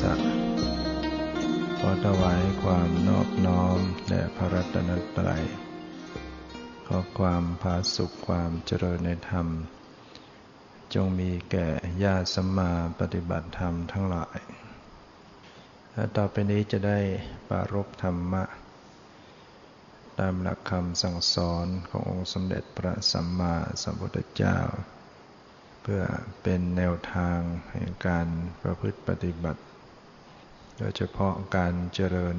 สัสขอถวายความนอบน้อมแด่พระรัตนตรัย ขอความผาสุขความเจริญในธรรม จงมีแก่ญาติสัมมาปฏิบัติธรรมทั้งหลายและต่อไปนี้จะได้ปารบธรรมะ ตามหลักคำสั่งสอนขององค์สมเด็จพระสัมมาสัมพุทธเจ้าเพื่อเป็นแนวทางแห่งการประพฤติปฏิบัติ โดยเฉพาะการเจริญ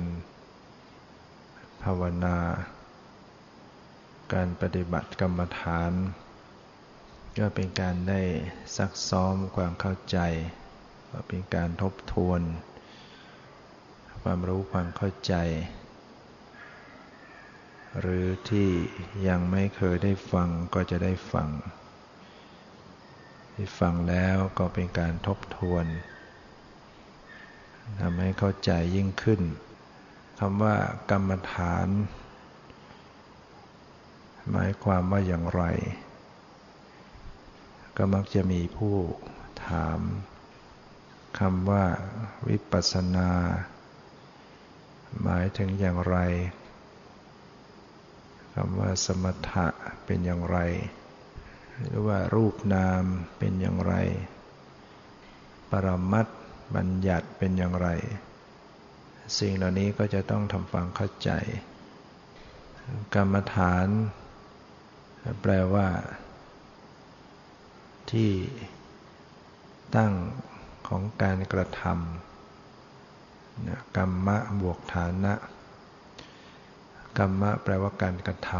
ภาวนา การปฏิบัติกรรมฐาน ก็เป็นการได้ซักซ้อมความเข้าใจเป็นการทบทวน ความรู้ความเข้าใจ หรือที่ยังไม่เคยได้ฟังก็จะได้ฟัง ที่ฟังแล้วก็เป็นการทบทวน ทำให้เข้าใจยิ่งขึ้นคำว่ากรรมฐาน หมายความว่าอย่างไร ก็มักจะมีผู้ถามคำว่าวิปัสสนา หมายถึงอย่างไรคำว่าสมถะเป็นอย่างไร หรือว่ารูปนามเป็นอย่างไร ปรมัต บัญญัติเป็นอย่างไร สิ่งเหล่านี้ก็จะต้องทำฟังเข้าใจ กรรมฐาน แปลว่า ที่ตั้งของการกระทำกรรมะบวกฐานะ กรรมะแปลว่าการกระท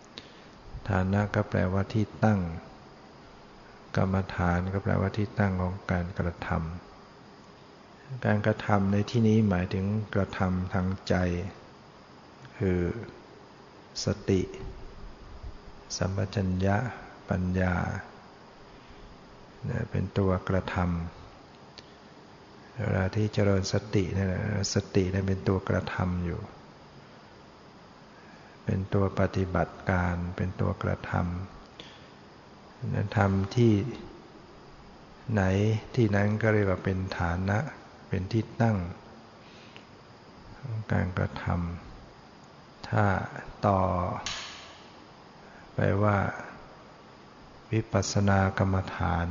ำฐานะก็แปลว่าที่ตั้ง กรรมฐานก็แปลว่าที่ตั้งของการกระทำ การกระทำในที่นี้หมายถึงกระทำทางใจ คือสติ สัมปชัญญะปัญญา เป็นตัวกระทำเวลาที่เจริญสตินี่แหละสติเป็นตัวกระทำอยู่ เป็นตัวปฏิบัติการเป็นตัวกระทำนั้นทำที่ไหนที่นั้นก็เรียกว่าเป็นฐานะ เป็นที่ตั้ง การกระทำถ้าต่อ ไปว่า วิปัสสนากรรมฐาน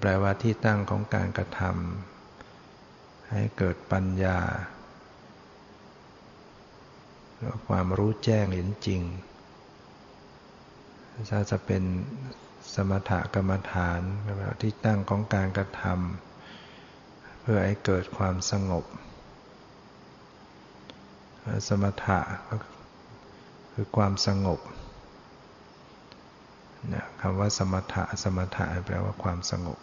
แปลว่าที่ตั้งของการกระทำให้เกิดปัญญาความรู้แจ้งเห็นจริงถ้าจะเป็นสมถกรรมฐานที่ตั้งของการกระทำ พื่อให้เกิดความสงบ สมถะคือความสงบคำว่าสมถะสมถะแปลว่าความสงบ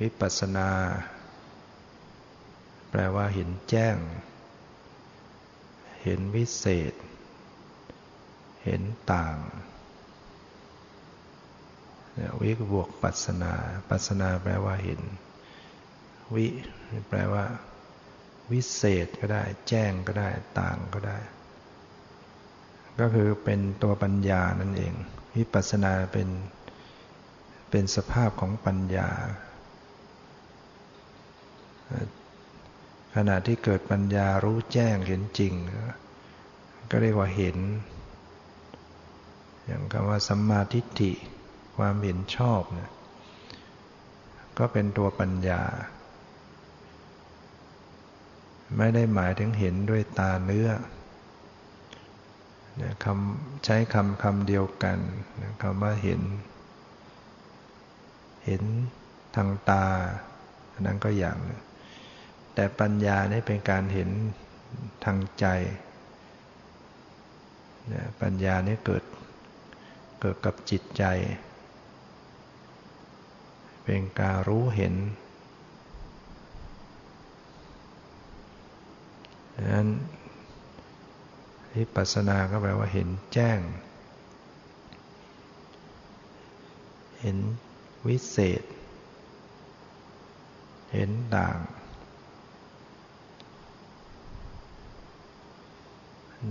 วิปัสสนา แปลว่าเห็นแจ้ง เห็นวิเศษ เห็นต่างวิบวกปัสนา ปัสนาแปลว่าเห็น วิแปลว่า วิเศษก็ได้ แจ้งก็ได้ ต่างก็ได้ ก็คือเป็นตัวปัญญานั่นเอง วิปัสนาเป็นเป็นสภาพของปัญญา ขณะที่เกิดปัญญารู้แจ้งเห็นจริง ก็เรียกว่าเห็น อย่างคำว่าสัมมาทิฏฐิความเห็นชอบเนี่ยก็เป็นตัวปัญญา ไม่ได้หมายถึงเห็นด้วยตาเนื้อคำใช้คำคำเดียวกันคำว่าเห็น เห็นทางตาอันนั้นก็อย่างนึงแต่ปัญญานี่เป็นการเห็นทางใจปัญญานี่เกิดเกิดกับจิตใจ เป็นการรู้เห็น ดังนั้นวิปัสสนาก็แปลว่าเห็นแจ้ง เห็นวิเศษ เห็นด่าง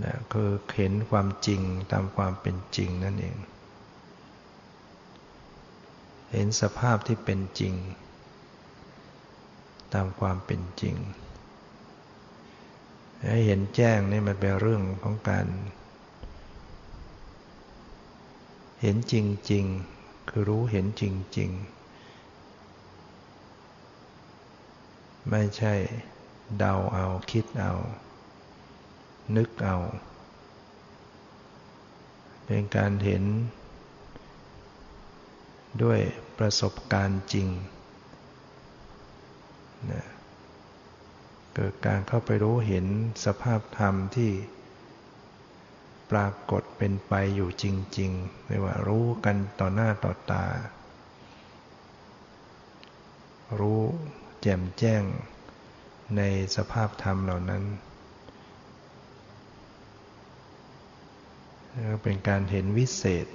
นะคือเห็นความจริงตามความเป็นจริงนั่นเอง เหเห็นสภาพที่เป็นจริง ตามความเป็นจริง ให้เห็นแจ้งนี่มันเป็นเรื่องของการ เห็นจริง ๆ คือรู้เห็นจริง ๆ ไม่ใช่เดาเอาคิดเอา นึกเอา เป็นการเห็น ด้วยประสบการณ์จริงนะ เกิดการเข้าไปรู้เห็นสภาพธรรมที่ปรากฏเป็นไปอยู่จริงๆไม่ว่ารู้กันต่อหน้าต่อตา รู้แจ่มแจ้งในสภาพธรรมเหล่านั้น เป็นการเห็นวิเศษ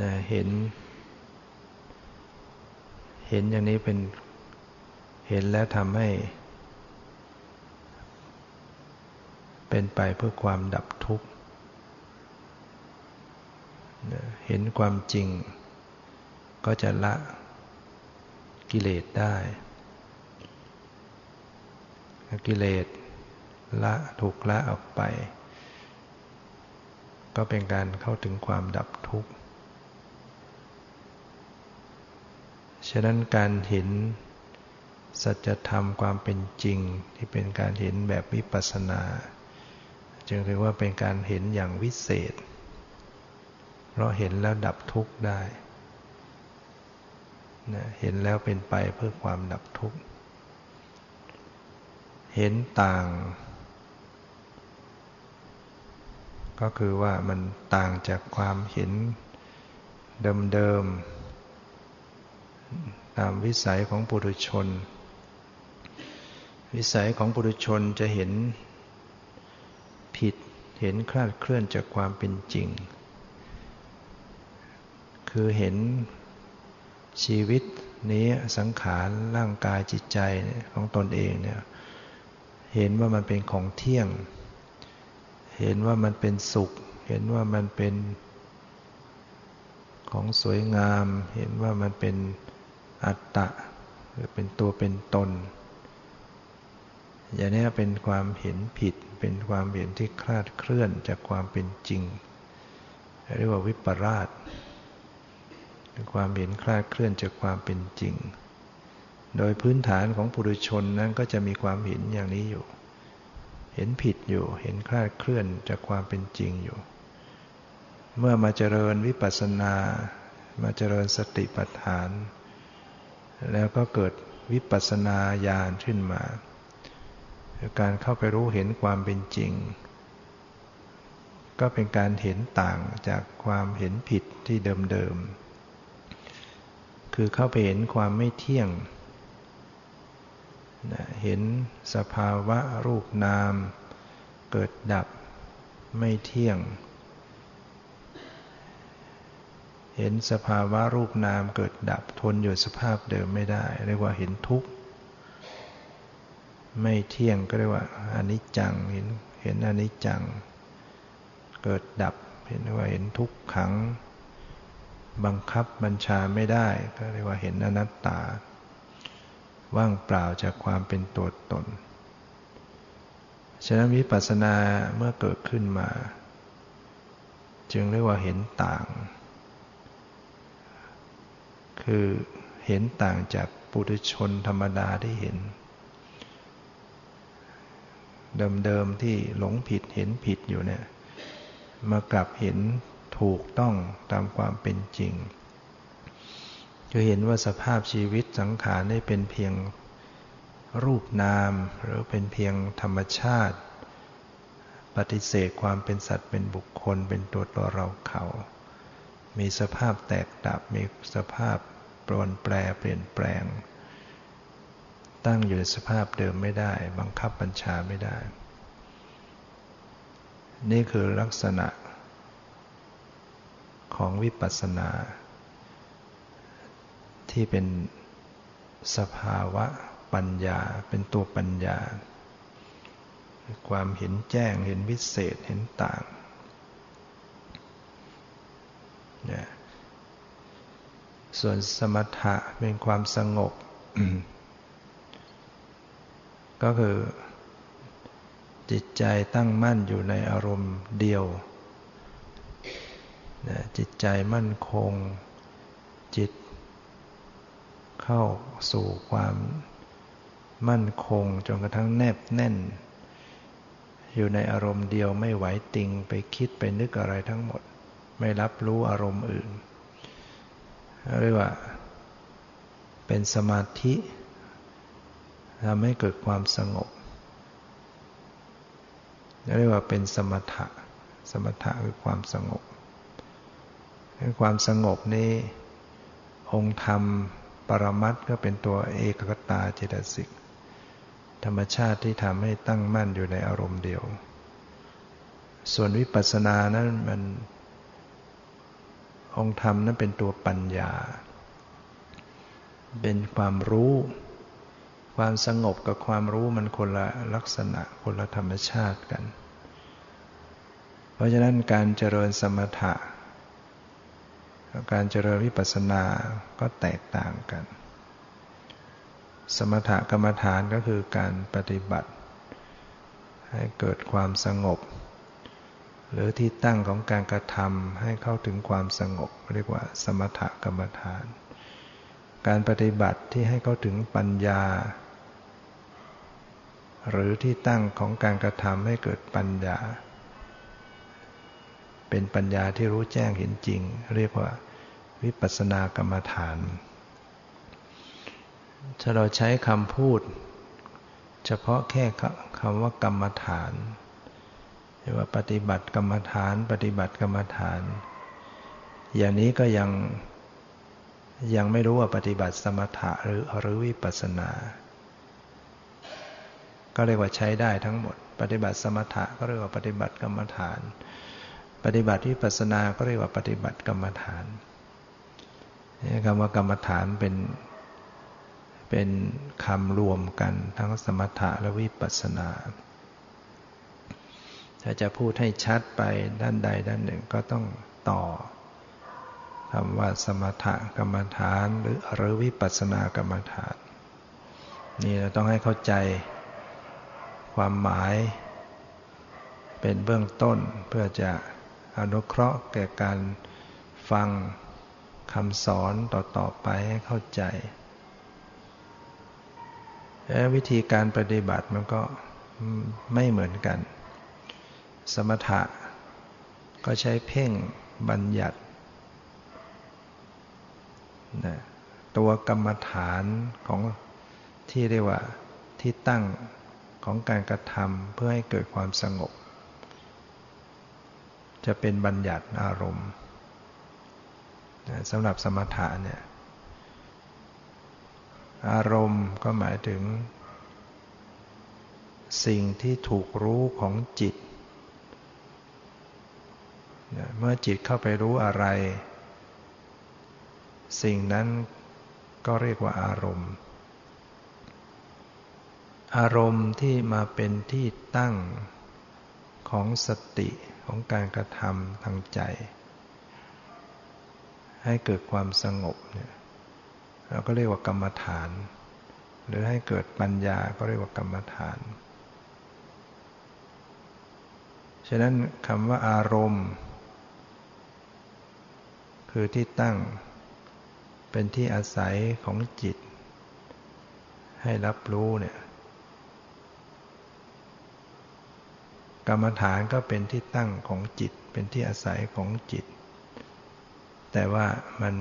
นะเห็น เห็นอย่างนี้เป็นเห็นแล้วทำให้ เป็นไปเพื่อความดับทุกข์ เห็นความจริง ก็จะละกิเลสได้ กิเลสละถูกละออกไป ก็เป็นการเข้าถึงความดับทุกข์ ฉะนั้นการเห็นสัจธรรมความเป็นจริง ที่เป็นการเห็นแบบวิปัสสนา จึงเรียกว่าเป็นการเห็นอย่างวิเศษ เพราะเห็นแล้วดับทุกข์ได้นะเห็นแล้วเป็นไปเพื่อความดับทุกข์ เห็นต่าง ก็คือว่ามันต่างจากความเห็นเดิมๆ ตามวิสัยของปุถุชน วิสัยของปุถุชนจะเห็นผิดเห็นคลาดเคลื่อนจากความเป็นจริง คือเห็นชีวิตนี้สังขารร่างกายจิตใจของตนเองเนี่ยเห็นว่ามันเป็นของเที่ยง เห็นว่ามันเป็นสุข เห็นว่ามันเป็นของสวยงาม เห็นว่ามันเป็น อัตตะหรือเป็นตัวเป็นตน อย่างนี้เป็นความเห็นผิด เป็นความเห็นที่คลาดเคลื่อนจากความเป็นจริง เรียกว่าวิปราชเป็นความเห็นคลาดเคลื่อนจากความเป็นจริง โดยพื้นฐานของปุถุชนนั้นก็จะมีความเห็นอย่างนี้อยู่ เห็นผิดอยู่ เห็นคลาดเคลื่อนจากความเป็นจริงอยู่ เมื่อมาเจริญวิปัสสนา มาเจริญสติปัฏฐาน แล้วก็เกิดวิปัสสนาญาณขึ้นมาการเข้าไปรู้เห็นความเป็นจริง ก็เป็นการเห็นต่างจากความเห็นผิดที่เดิมๆ คือเข้าไปเห็นความไม่เที่ยง เห็นสภาวะรูปนาม เกิดดับไม่เที่ยง เห็นสภาวะรูปนามเกิดดับทนอยู่สภาพเดิมไม่ได้ เรียกว่าเห็นทุกข์ ไม่เที่ยงก็เรียกว่าอนิจจังเห็นเห็นอนิจจัง เกิดดับเห็นว่าเห็นทุกขัง บังคับบัญชาไม่ได้ ก็เรียกว่าเห็นอนัตตา ว่างเปล่าจากความเป็นตัวตน ฉะนั้นวิปัสสนาเมื่อเกิดขึ้นมา จึงเรียกว่าเห็นต่าง คือเห็นต่างจากปุถุชนธรรมดาที่เห็น เดิมๆที่หลงผิดเห็นผิดอยู่เนี่ยมากลับเห็นถูกต้องตามความเป็นจริงจะเห็นว่าสภาพชีวิตสังขารได้เป็นเพียงรูปนาม หรือเป็นเพียงธรรมชาติ ปฏิเสธความเป็นสัตว์เป็นบุคคลเป็นตัวตัวเราเขา มีสภาพแตกดับ มีสภาพปรนแปรเปลี่ยนแปลง ตั้งอยู่ในสภาพเดิมไม่ได้ บังคับบัญชาไม่ได้ นี่คือลักษณะ ของวิปัสสนา ที่เป็นสภาวะปัญญาเป็นตัวปัญญา ความเห็นแจ้งเห็นวิเศษเห็นต่าง ส่วนสมถะเป็นความสงบ ก็คือ จิตใจตั้งมั่นอยู่ในอารมณ์เดียว จิตใจมั่นคง จิตเข้าสู่ความมั่นคงจนกระทั่งแนบแน่น อยู่ในอารมณ์เดียวไม่ไหวติงไปคิดไปนึกอะไรทั้งหมด ไม่รับรู้อารมณ์อื่น เรียกว่า เป็นสมาธิทำให้เกิดความสงบ เรียกว่าเป็นสมถะ สมถะคือความสงบความสงบนี้องค์ธรรมปรมัตก็เป็นตัวเอกกตาเจตสิก ธรรมชาติที่ทำให้ตั้งมั่นอยู่ในอารมณ์เดียว ส่วนวิปัสสนานั้นมัน องค์ธรรมนั้นเป็นตัวปัญญา เป็นความรู้ ความสงบกับความรู้มันคนละลักษณะคนละธรรมชาติกัน เพราะฉะนั้นการเจริญสมถะการเจริญวิปัสสนาก็แตกต่างกัน สมถกรรมฐานก็คือการปฏิบัติ ให้เกิดความสงบ หรือที่ตั้งของการกระทำให้เข้าถึงความสงบ เรียกว่า สมถกรรมฐาน การปฏิบัติที่ให้เข้าถึงปัญญา หรือที่ตั้งของการกระทำให้เกิดปัญญา เป็นปัญญาที่รู้แจ้งเห็นจริง เรียกว่า วิปัสสนากรรมฐาน ถ้าเราใช้คำพูด เฉพาะแค่คำว่ากรรมฐาน รียกว่าปฏิบัติกรรมฐาน ปฏิบัติกรรมฐาน อย่างนี้ก็ยังยังไม่รู้ว่าปฏิบัติสมถะหรือหรือวิปัสสนา ก็เรียกว่าใช้ได้ทั้งหมด ปฏิบัติสมถะก็เรียกว่าปฏิบัติกรรมฐาน ปฏิบัติวิปัสสนา ก็เรียกว่าปฏิบัติกรรมฐานคำว่ากรรมฐานเป็นเป็นคำรวมกันทั้งสมถะและวิปัสสนา ถ้าจะพูดให้ชัดไปด้านใดด้านหนึ่งก็ต้องต่อคำว่าสมถะกรรมฐานหรือหรือวิปัสสนากรรมฐาน นี่เราต้องให้เข้าใจความหมาย เป็นเบื้องต้นเพื่อจะอนุเคราะห์แก่การฟังคำสอนต่อๆไปให้เข้าใจและวิธีการปฏิบัติมันก็ไม่เหมือนกัน สมถะ ก็ใช้เพ่งบัญญัตินะตัวกรรมฐานของที่เรียกว่าที่ตั้งของการกระทำเพื่อให้เกิดความสงบ จะเป็นบัญญัติอารมณ์สำหรับสมถะเนี่ยอารมณ์ก็หมายถึง สิ่งที่ถูกรู้ของจิต เมื่อจิตเข้าไปรู้อะไร สิ่งนั้นก็เรียกว่าอารมณ์ อารมณ์ที่มาเป็นที่ตั้งของสติของการกระทำทางใจ ให้เกิดความสงบเนี่ยเราก็เรียกว่ากรรมฐาน หรือให้เกิดปัญญาก็เรียกว่ากรรมฐาน ฉะนั้นคำว่าอารมณ์ คือที่ตั้ง เป็นที่อาศัยของจิต ให้รับรู้เนี่ยกรรมฐานก็เป็นที่ตั้งของจิต เป็นที่อาศัยของจิต แต่ว่ามัน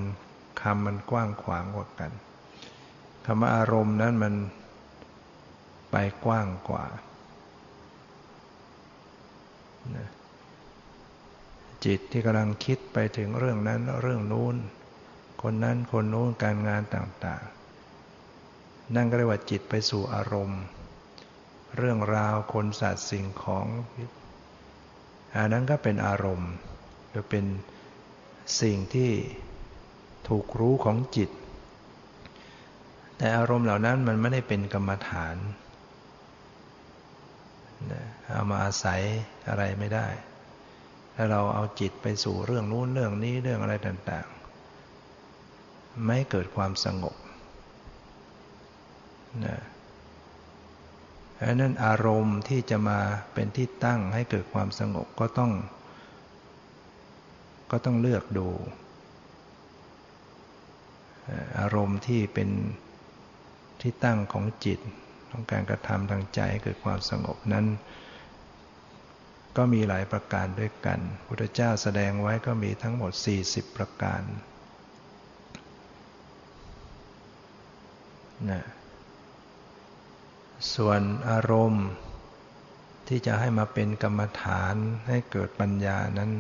คำมันกว้างขวางกว่ากันคำว่าอารมณ์นั้นมันไปกว้างกว่า จิตที่กำลังคิดไปถึงเรื่องนั้นเรื่องนู้น คนนั้นคนนู้นการงานต่างๆ นั่นก็เรียกว่าจิตไปสู่อารมณ์ เรื่องราวคนสัตว์สิ่งของอันนั้นก็เป็นอารมณ์หรือเป็นสิ่งที่ถูกรู้ของจิต แต่อารมณ์เหล่านั้นมันไม่ได้เป็นกรรมฐานเอามาอาศัยอะไรไม่ได้ ถ้าเราเอาจิตไปสู่เรื่องนู้นเรื่องนี้เรื่องอะไรต่าง ๆ ไม่เกิดความสงบนะดังนั้นอารมณ์ที่จะมาเป็นที่ตั้งให้เกิดความสงบก็ต้อง ก็ต้องเลือกดู อารมณ์ที่เป็นที่ตั้งของจิต ของการกระทำทางใจใเกิดความสงบนั้น ก็มีหลายประการด้วยกันพุทธเจ้าแสดงไว้ก็มีทั้งหมด 40 ประการนะส่วนอารมณ์ที่จะให้มาเป็นกรรมฐานให้เกิดปัญญานั้น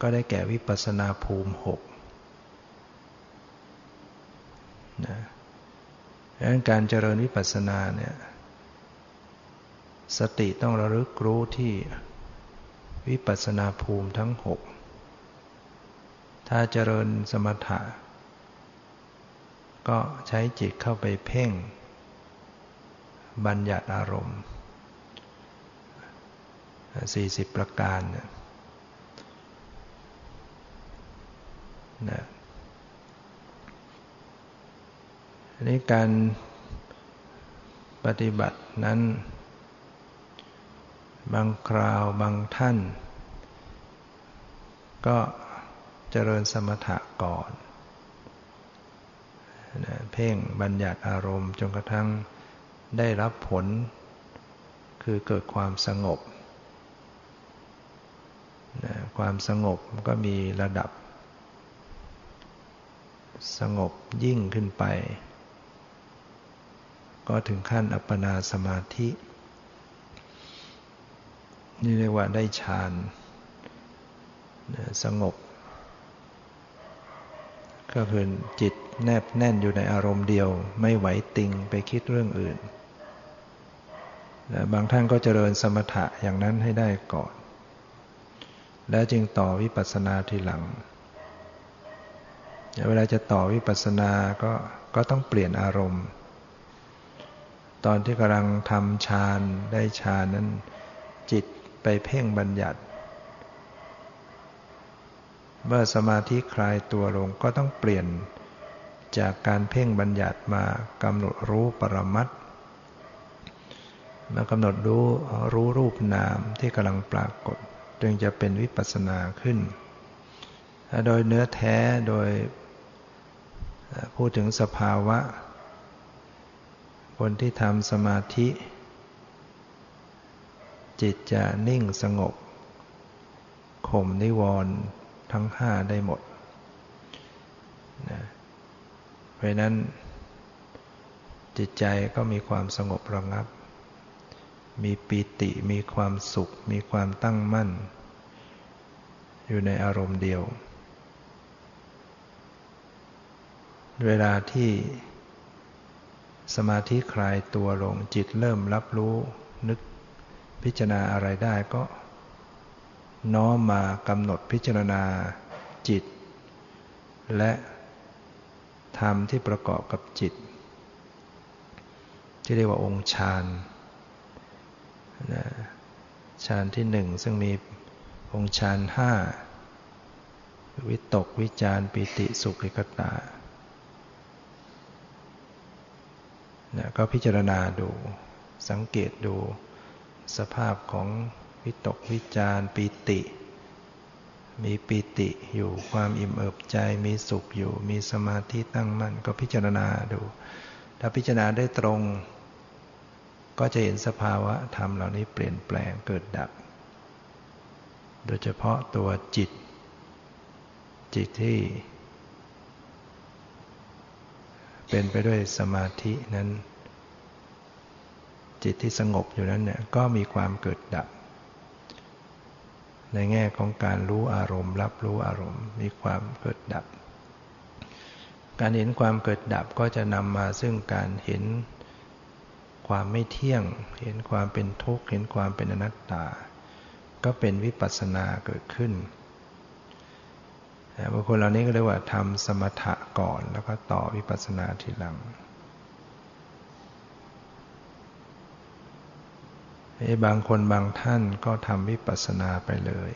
ก็ได้แก่วิปัสนาภูมิหกนะดังนั้นการเจริญวิปัสสนาเนี่ย สติต้องระลึกรู้ที่วิปัสสนาภูมิทั้งหกถ้าเจริญสมถะ ก็ใช้จิตเข้าไปเพ่ง บัญญัติอารมณ์ 40 ประการนี่ยนะนนี้การปฏิบัตินั้น บางคราวบางท่าน ก็เจริญสมถะก่อนเพ่งบัญญัติอารมณ์จนกระทั่งได้รับผล คือเกิดความสงบความสงบก็มีระดับ สงบยิ่งขึ้นไป ก็ถึงขั้นอัปปนาสมาธิ นี่เรียกว่าได้ฌานสงบ ก็คือจิตแนบแน่นอยู่ในอารมณ์เดียว ไม่ไหวติงไปคิดเรื่องอื่น บางท่านก็เจริญสมถะอย่างนั้นให้ได้ก่อน แล้วจึงต่อวิปัสสนาทีหลัง เวลาจะต่อวิปัสสนาก็ก็ต้องเปลี่ยนอารมณ์ ตอนที่กำลังทำฌานได้ฌานนั้นจิต ไปเพ่งบัญญัติ เมื่อสมาธิคลายตัวลงก็ต้องเปลี่ยนจากการเพ่งบัญญัติมากำหนดรู้ปรมัตมากำหนดรู้รู้รูปนามที่กำลังปรากฏ จึงจะเป็นวิปัสสนาขึ้น โดยเนื้อแท้โดยพูดถึงสภาวะ คนที่ทำสมาธิ จิตจะนิ่งสงบข่มนิวรณ์ทั้งห้าได้หมดนะเพราะนั้น จิตใจก็มีความสงบระงับ มีปีติมีความสุข มีความตั้งมั่น อยู่ในอารมณ์เดียว เวลาที่สมาธิคลายตัวลงจิตเริ่มรับรู้นึก พิจารณาอะไรได้ก็น้อมมากำหนดพิจารณาจิต และธรรมที่ประกอบกับจิต ที่เรียกว่าองค์ฌานฌานที่หนึ่งซึ่งมีองค์ฌานห้าวิตกวิจารปิติสุขิกตานะก็พิจารณาดูสังเกตดู สภาพของวิตกวิจารปิติ มีปิติอยู่ความอิ่มเอิบใจมีสุขอยู่ มีสมาธิตั้งมั่นก็พิจารณาดู ถ้าพิจารณาได้ตรง ก็จะเห็นสภาวะธรรมเหล่านี้เปลี่ยนแปลงเกิดดับ โดยเฉพาะตัวจิต จิตที่ เป็นไปด้วยสมาธินั้น จิตที่สงบอยู่นั้นเนี่ยก็มีความเกิดดับ ในแง่ของการรู้อารมณ์ รับรู้อารมณ์ มีความเกิดดับ การเห็นความเกิดดับก็จะนำมาซึ่งการเห็นความไม่เที่ยง เห็นความเป็นทุกข์ เห็นความเป็นอนัตตา ก็เป็นวิปัสสนาเกิดขึ้นบางคนเหล่านี้ก็เรียกว่าทำสมถะก่อนแล้วก็ต่อวิปัสสนาทีหลัง บางคนบางท่านก็ทำวิปัสสนาไปเลย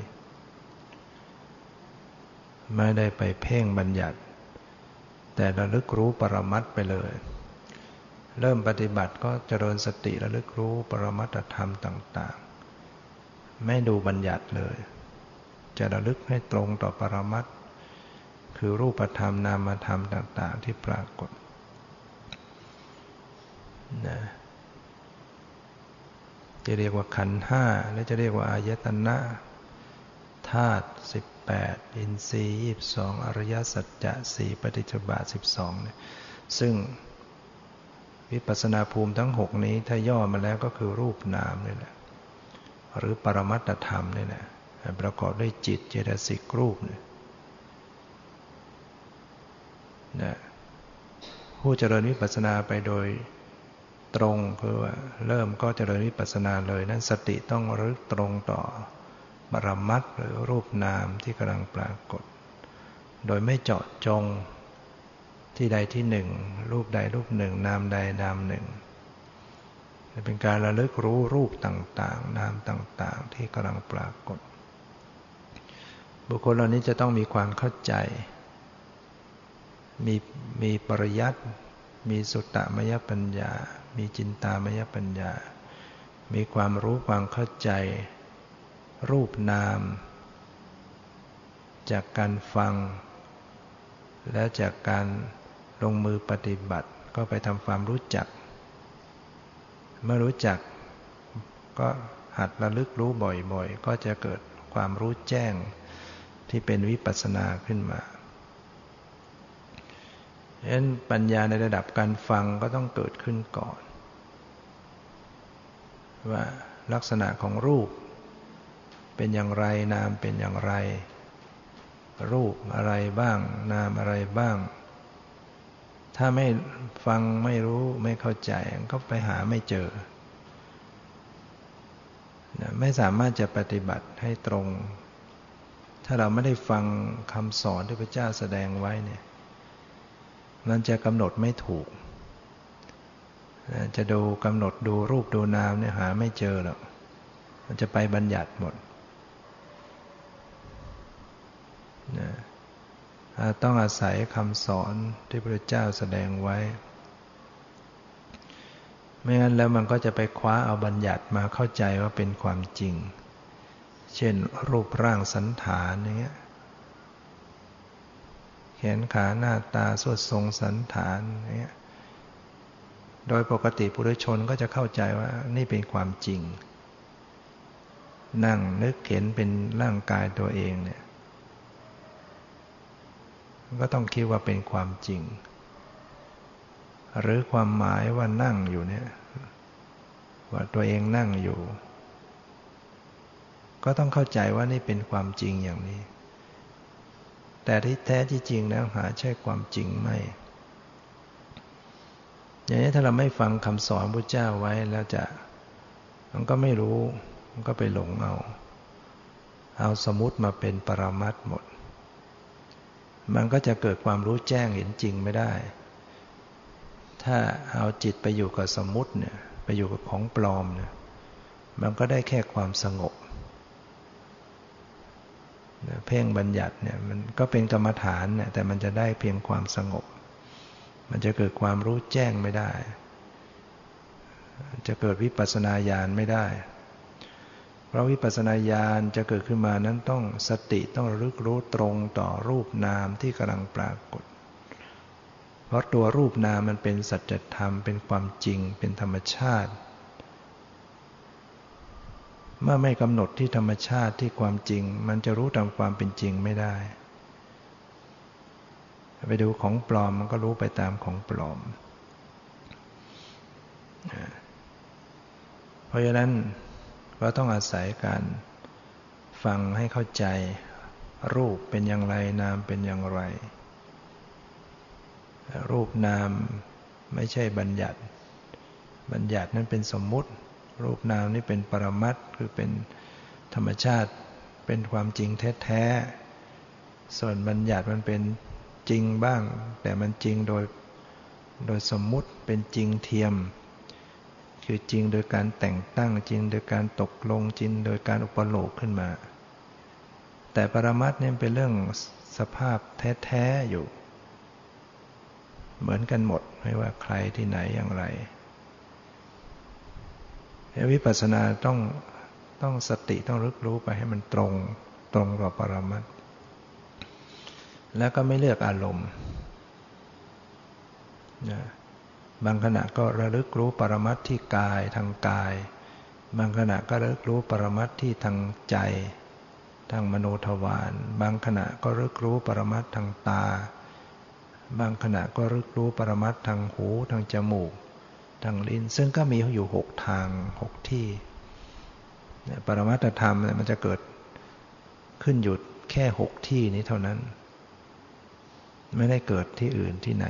ไม่ได้ไปเพ่งบัญญัติ แต่ระลึกรู้ปรมัตไปเลย เริ่มปฏิบัติก็เจริญสติระลึกรู้ปรมัตธรรมต่าง ๆ ไม่ดูบัญญัติเลย จะระลึกให้ตรงต่อปรมัตคือรูปธรรมนามธรรมต่าง ๆ ที่ปรากฏนะ จะเรียกว่าขันห้าและจะเรียกว่าอายตนะธาตุสิบแปดอินทรีย์ยี่สองอริยสัจจะสี่ปฏิจจบาทสิบสองเนี่ยซึ่งวิปัสนาภูมิทั้งหกนี้ถ้าย่อมาแล้วก็คือรูปนามนี่แหละหรือปรมัตธรรมนี่แหละประกอบด้วยจิตเจตสิกรูปเนี่ยนะผู้เจริญวิปัสนาไปโดย ตรงคือว่าเริ่มก็เจริญวิปัสสนาเลย นั้นสติต้องรึกตรงต่อบรมัตหรือรูปนามที่กำลังปรากฏ โดยไม่เจาะจงที่ใดที่หนึ่ง รูปใดรูปหนึ่ง นามใดนามหนึ่งเป็นการระลึกรู้รูปต่างๆ นามต่างๆ ที่กำลังปรากฏ บุคคลเหล่านี้จะต้องมีความเข้าใจ มีมีปริยัติ มีสุตตมยปัญญา มีจินตามยปัญญา มีความรู้ความเข้าใจ รูปนาม จากการฟัง และจากการลงมือปฏิบัติก็ไปทำความรู้จัก เมื่อรู้จักก็หัดระลึกรู้บ่อยๆ ก็จะเกิดความรู้แจ้งที่เป็นวิปัสสนาขึ้นมา ฉะนั้นปัญญาในระดับการฟังก็ต้องเกิดขึ้นก่อน ว่าลักษณะของรูป เป็นอย่างไรนามเป็นอย่างไร รูปอะไรบ้าง นามอะไรบ้าง ถ้าไม่ฟังไม่รู้ไม่เข้าใจก็ไปหาไม่เจอ ไม่สามารถจะปฏิบัติให้ตรง ถ้าเราไม่ได้ฟังคำสอนที่พระเจ้าแสดงไว้เนี่ย มันจะกำหนดไม่ถูก จะดูกำหนดดูรูปดูนามเนี่ยหาไม่เจอหรอก มันจะไปบัญญัติหมดนะต้องอาศัยคำสอนที่พระเจ้าแสดงไว้ ไม่งั้นแล้วมันก็จะไปคว้าเอาบัญญัติมาเข้าใจว่าเป็นความจริง เช่นรูปร่างสันฐานอย่างเงี้ย ขนขาหน้าตาสวดทรงสันฐานเนี่ยโดยปกติปุถุชนก็จะเข้าใจว่านี่เป็นความจริง นั่งนึกเห็นเป็นร่างกายตัวเองเนี่ยก็ต้องคิดว่าเป็นความจริง หรือความหมายว่านั่งอยู่เนี่ยว่าตัวเองนั่งอยู่ ก็ต้องเข้าใจว่านี่เป็นความจริงอย่างนี้ แต่ที่แท้ที่จริงแล้วหาใช่ความจริงไม่ อย่างนี้ถ้าเราไม่ฟังคำสอนพระเจ้าไว้แล้วจะ มันก็ไม่รู้ มันก็ไปหลงเอา เอาสมุติมาเป็นปรามัดหมด มันก็จะเกิดความรู้แจ้งเห็นจริงไม่ได้ ถ้าเอาจิตไปอยู่กับสมุติเนี่ย ไปอยู่กับของปลอมเนี่ย มันก็ได้แค่ความสงบ เพ่งบัญญัติเนี่ยมันก็เป็นกรรมฐานเนี่ยแต่มันจะได้เพียงความสงบ มันจะเกิดความรู้แจ้งไม่ได้ จะเกิดวิปัสสนาญาณไม่ได้ เพราะวิปัสสนาญาณจะเกิดขึ้นมานั้นต้องสติต้องรึกรู้ตรงต่อรูปนามที่กำลังปรากฏ เพราะตัวรูปนามมันเป็นสัจธรรมเป็นความจริงเป็นธรรมชาติ เมื่อไม่กำหนดที่ธรรมชาติที่ความจริง มันจะรู้ตามความเป็นจริงไม่ได้ ไปดูของปลอมมันก็รู้ไปตามของปลอม เพราะฉะนั้นเราต้องอาศัยการฟังให้เข้าใจ รูปเป็นอย่างไรนามเป็นอย่างไร รูปนามไม่ใช่บัญญัติ บัญญัตินั้นเป็นสมมุติ รูปนามนี่เป็นปรมัตคือเป็นธรรมชาติ เป็นความจริงแท้ๆ ส่วนบัญญัติมันเป็นจริงบ้าง แต่มันจริงโดยโดยสมมุติเป็นจริงเทียม คือจริงโดยการแต่งตั้งจริงโดยการตกลงจริงโดยการอุปโลกขึ้นมา แต่ปรมัตเนี่ยเป็นเรื่องสภาพแท้ ๆ อยู่ เหมือนกันหมดไม่ว่าใครที่ไหนอย่างไร วิปัสสนาต้องต้องสติต้องรึกรู้ไปให้มันตรงตรงกับปรมัตแล้วก็ไม่เลือกอารมณ์นะบางขณะก็ระลึกรู้ปรมัตที่กายทางกาย บางขณะก็ระลึกรู้ปรมัตที่ทางใจ ทางมโนทวาร บางขณะก็รึกรู้ปรมัตทางตา บางขณะก็รึกรู้ปรมัตทางหูทางจมูก ทางลิ้น ซึ่งก็มีอยู่หกทางหกที่ ปรมัตธรรมมันจะเกิดขึ้นหยุดแค่หกที่นี้เท่านั้น ไม่ได้เกิดที่อื่นที่ไหน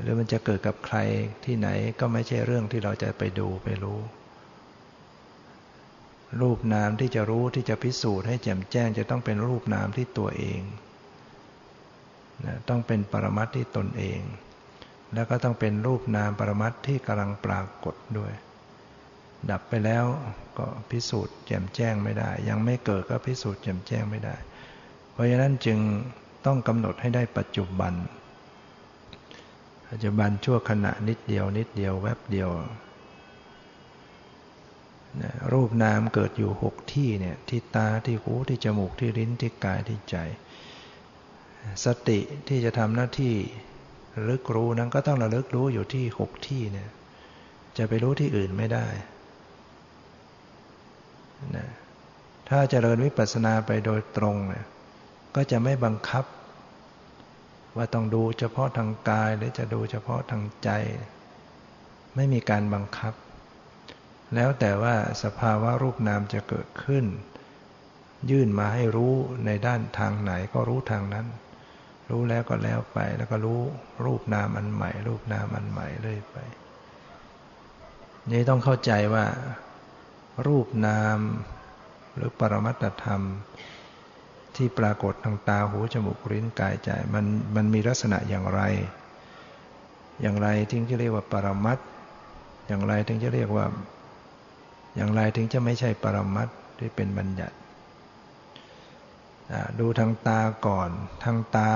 หรือมันจะเกิดกับใครที่ไหนก็ไม่ใช่เรื่องที่เราจะไปดูไปรู้ รูปนามที่จะรู้ที่จะพิสูจน์ให้แจ่มแจ้งจะต้องเป็นรูปนามที่ตัวเองนะต้องเป็นปรมัตที่ตนเอง แล้วก็ต้องเป็นรูปนามปรมัตที่กำลังปรากฏด้วย ดับไปแล้วก็พิสูจน์แจ่มแจ้งไม่ได้ ยังไม่เกิดก็พิสูจน์แจ่มแจ้งไม่ได้ เพราะฉะนั้นจึงต้องกำหนดให้ได้ปัจจุบัน ปัจจุบันชั่วขณะนิดเดียว นิดเดียวแวบเดียวนะรูปนามเกิดอยู่หกที่เนี่ยที่ตาที่หูที่จมูกที่ลิ้นที่กายที่ใจ สติที่จะทำหน้าที่ ระลึกรู้นั้นก็ต้องระลึกรู้อยู่ที่หกที่เนี่ยจะไปรู้ที่อื่นไม่ได้นะถ้าเจริญวิปัสสนาไปโดยตรงเนี่ยก็จะไม่บังคับ ว่าต้องดูเฉพาะทางกายหรือจะดูเฉพาะทางใจ ไม่มีการบังคับ แล้วแต่ว่าสภาวะรูปนามจะเกิดขึ้น ยื่นมาให้รู้ในด้านทางไหนก็รู้ทางนั้น รู้แล้วก็แล้วไป แล้วก็รู้รูปนามอันใหม่ รูปนามอันใหม่เรื่อยไปนี่ต้องเข้าใจว่า รูปนาม หรือปรมัตธรรม ที่ปรากฏทางตาหูจมูกลิ้นกายใจมันมันมีลักษณะอย่างไร อย่างไรถึงจะเรียกว่าปรมัตอย่างไรถึงจะเรียกว่า อย่างไรถึงจะไม่ใช่ปรมัตที่เป็นบัญญัติ ดูทางตาก่อน ทางตา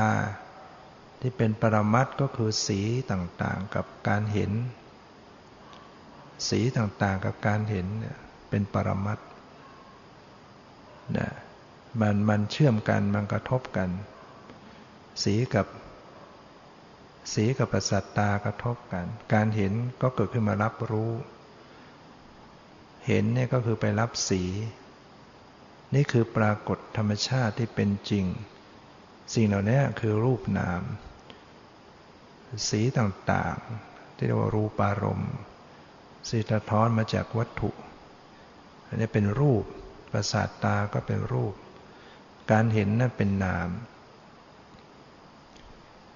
ที่เป็นปรมัตก็คือสีต่างๆกับการเห็น สีต่างๆกับการเห็นเป็นปรมัตนะมันมันเชื่อมกันมันกระทบกัน สีกับ สีกับประสาทตากระทบกัน การเห็นก็เกิดขึ้นมารับรู้ เห็นเนี่ยก็คือไปรับสี นี่คือปรากฏธรรมชาติที่เป็นจริง สิ่งเหล่านี้คือรูปนาม สีต่างๆ ที่เรียกว่ารูปารมณ์สีสะท้อนมาจากวัตถุ อันนี้เป็นรูป ประสาทตาก็เป็นรูป การเห็นนั่นเป็นนาม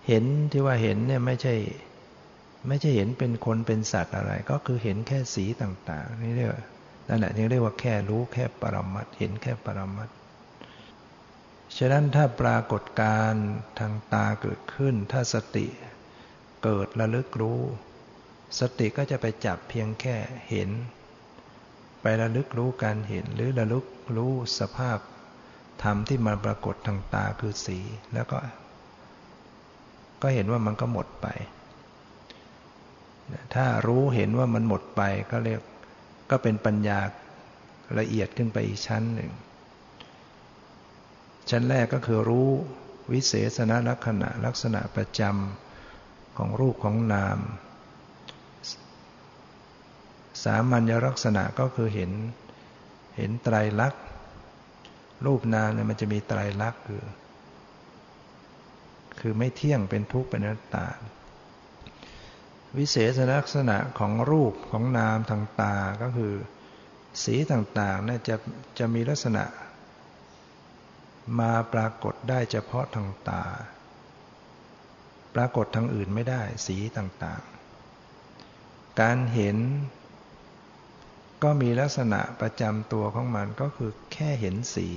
เห็นที่ว่าเห็นเนี่ยไม่ใช่ ไม่ใช่เห็นเป็นคนเป็นสัตว์อะไร ก็คือเห็นแค่สีต่าง ๆ นี่เรียก นั่นแหละนี่เรียกว่าแค่รู้แค่ปรมัตเห็นแค่ปรมัตฉะนั้นถ้าปรากฏการทางตาเกิดขึ้น ถ้าสติเกิดระลึกรู้ สติก็จะไปจับเพียงแค่เห็น ไประลึกรู้การเห็นหรือระลึกรู้สภาพธรรมที่มันปรากฏทางตาคือสีแล้วก็ ก็เห็นว่ามันก็หมดไป ถ้ารู้เห็นว่ามันหมดไปก็เรียก ก็เป็นปัญญาละเอียดขึ้นไปอีกชั้นหนึ่ง ชั้นแรกก็คือรู้วิเศษณลักษณะลักษณะประจำของรูปของนาม สามัญลักษณะก็คือเห็นเห็นไตรลักษณ์ รูปนามเนี่ยมันจะมีไตรลักษณ์คือ คือไม่เที่ยงเป็นทุกข์เป็นอนัตตา วิเศษลักษณะของรูปของนามทางตาก็คือ สีต่างๆเนี่ยจะจะมีลักษณะ มาปรากฏได้เฉพาะทางตา ปรากฏทางอื่นไม่ได้ สีต่างๆ การเห็น ก็มีลักษณะประจำตัวของมันก็คือแค่เห็นสี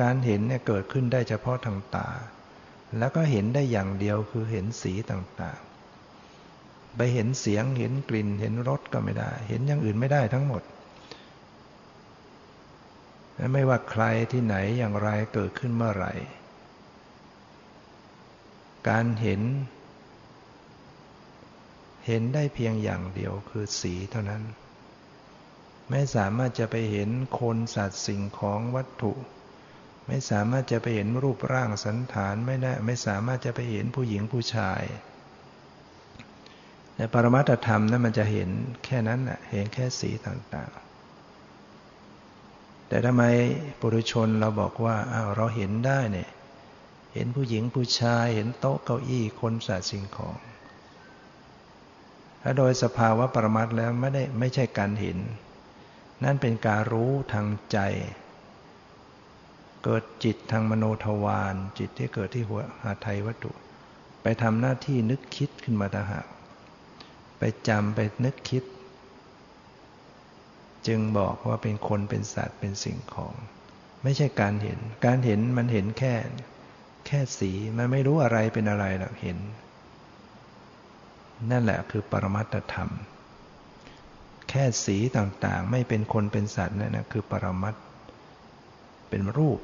การเห็นเนี่ยเกิดขึ้นได้เฉพาะทางตา แล้วก็เห็นได้อย่างเดียวคือเห็นสีต่างๆ ไปเห็นเสียงเห็นกลิ่นเห็นรสก็ไม่ได้ เห็นอย่างอื่นไม่ได้ทั้งหมด ไม่ว่าใครที่ไหนอย่างไรเกิดขึ้นเมื่อไหร่ การเห็น เห็นได้เพียงอย่างเดียวคือสีเท่านั้น ไม่สามารถจะไปเห็นคนสัตว์สิ่งของวัตถุ ไม่สามารถจะไปเห็นรูปร่างสันฐานไม่ได้ไม่สามารถจะไปเห็นผู้หญิงผู้ชายในปรมัตธรรมนั้นมันจะเห็นแค่นั้นแหะเห็นแค่สีต่างๆ แต่ทำไมปุถุชนเราบอกว่าอ้าวเราเห็นได้เนี่ยเห็นผู้หญิงผู้ชายเห็นโต๊ะเก้าอี้คนสัตว์สิ่งของถ้าโดยสภาวะปรมัตแล้วไม่ได้ไม่ใช่การเห็น นั่นเป็นการรู้ทางใจ เกิดจิตทางมโนทวารจิตที่เกิดที่หัวหาไทยวัตถุ ไปทำหน้าที่นึกคิดขึ้นมาต่างหากไปจำไปนึกคิด จึงบอกว่าเป็นคนเป็นสัตว์เป็นสิ่งของ ไม่ใช่การเห็น การเห็นมันเห็นแค่ แค่สีมันไม่รู้อะไรเป็นอะไรหรอกเห็น นั่นแหละคือปรมัตธรรม แค่สีต่างๆ ไม่เป็นคนเป็นสัตว์นั่นนะคือปรมัต เป็นรูป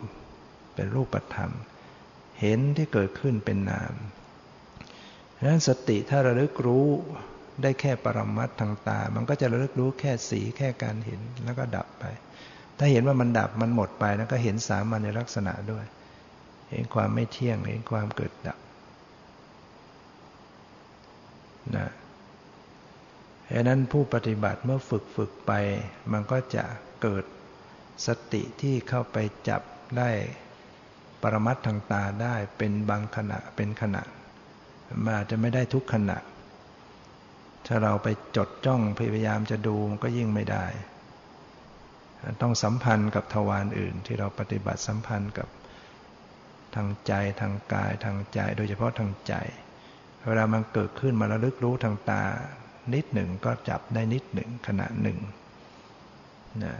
เป็นรูปธรรม เห็นที่เกิดขึ้นเป็นนามดังนั้นสติถ้าระลึกรู้ได้แค่ปรมัตทางตา มันก็จะระลึกรู้แค่สีแค่การเห็นแล้วก็ดับไป ถ้าเห็นว่ามันดับมันหมดไปแล้วก็เห็นสามัญในลักษณะด้วย เห็นความไม่เที่ยง เห็นความเกิดดับนะดังนั้นผู้ปฏิบัติเมื่อฝึกฝึกไป มันก็จะเกิด สติที่เข้าไปจับได้ปรมัตทางตาได้เป็นบางขณะเป็นขณะมันอาจจะไม่ได้ทุกขณะ ถ้าเราไปจดจ้องพยายามจะดูก็ยิ่งไม่ได้ ต้องสัมพันธ์กับทวารอื่น ที่เราปฏิบัติสัมพันธ์กับทางใจทางกายทางใจ โดยเฉพาะทางใจ เวลามันเกิดขึ้นมาระลึกรู้ทางตา นิดหนึ่งก็จับได้นิดหนึ่งขณะหนึ่งนะ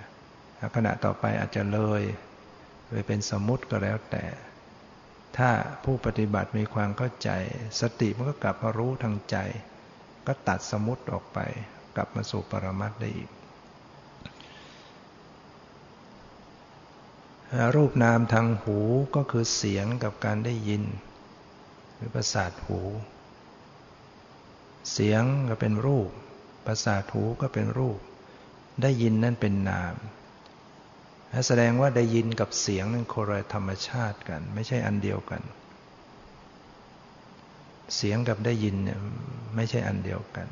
ขณะต่อไปอาจจะเลยไปเป็นสมมุติก็แล้วแต่ ถ้าผู้ปฏิบัติมีความเข้าใจ สติมันก็กลับมารู้ทางใจ ก็ตัดสมุติออกไป กลับมาสู่ปรมัตได้อีก รูปนามทางหูก็คือเสียงกับการได้ยิน หรือประสาทหู เสียงก็เป็นรูป ประสาทหูก็เป็นรูป ได้ยินนั่นเป็นนาม แสดงว่าได้ยินกับเสียงนั่นโครธรรมชาติกัน ไม่ใช่อันเดียวกัน เสียงกับได้ยินเนี่ยไม่ใช่อันเดียวกัน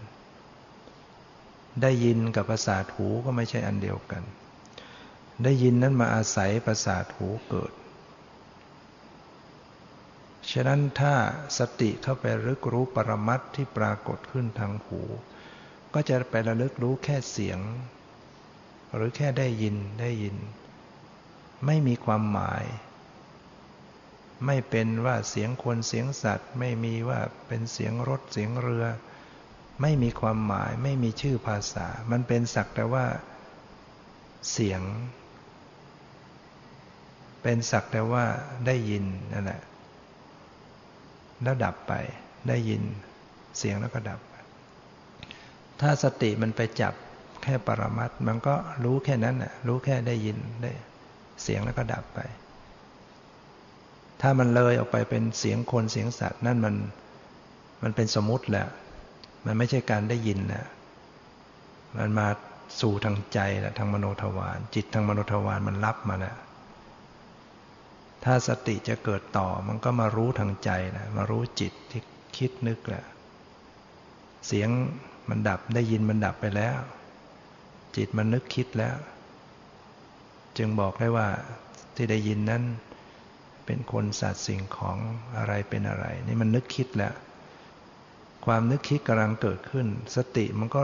ได้ยินกับประสาทหูก็ไม่ใช่อันเดียวกัน ได้ยินนั้นมาอาศัยประสาทหูเกิด ฉะนั้นถ้าสติเข้าไปรึกรู้ปรมัตที่ปรากฏขึ้นทางหู ก็จะไประลึกรู้แค่เสียง หรือแค่ได้ยินได้ยิน ไม่มีความหมาย ไม่เป็นว่าเสียงคนเสียงสัตว์ ไม่มีว่าเป็นเสียงรถเสียงเรือ ไม่มีความหมายไม่มีชื่อภาษา มันเป็นสักแต่ว่า เสียง เป็นสักแต่ว่าได้ยินนั่นแหละแล้วดับไปได้ยินเสียงแล้วก็ดับ ถ้าสติมันไปจับแค่ปรมัตมันก็รู้แค่นั้นน่ะรู้แค่ได้ยินได้ เสียงแล้วก็ดับไป ถ้ามันเลยออกไปเป็นเสียงคนเสียงสัตว์ นั่นมันมันเป็นสมมติแหละ มันไม่ใช่การได้ยินนะมันมาสู่ทางใจแหละทางมโนทวาร จิตทางมโนทวารมันรับมาแล้วถ้าสติจะเกิดต่อมันก็มารู้ทางใจนะมารู้จิตที่คิดนึกแหละเสียงมันดับได้ยินมันดับไปแล้ว จิตมันนึกคิดแล้ว จึงบอกได้ว่าที่ได้ยินนั้น เป็นคนสัตว์สิ่งของอะไรเป็นอะไร นี่มันนึกคิดแล้ว ความนึกคิดกำลังเกิดขึ้น สติมันก็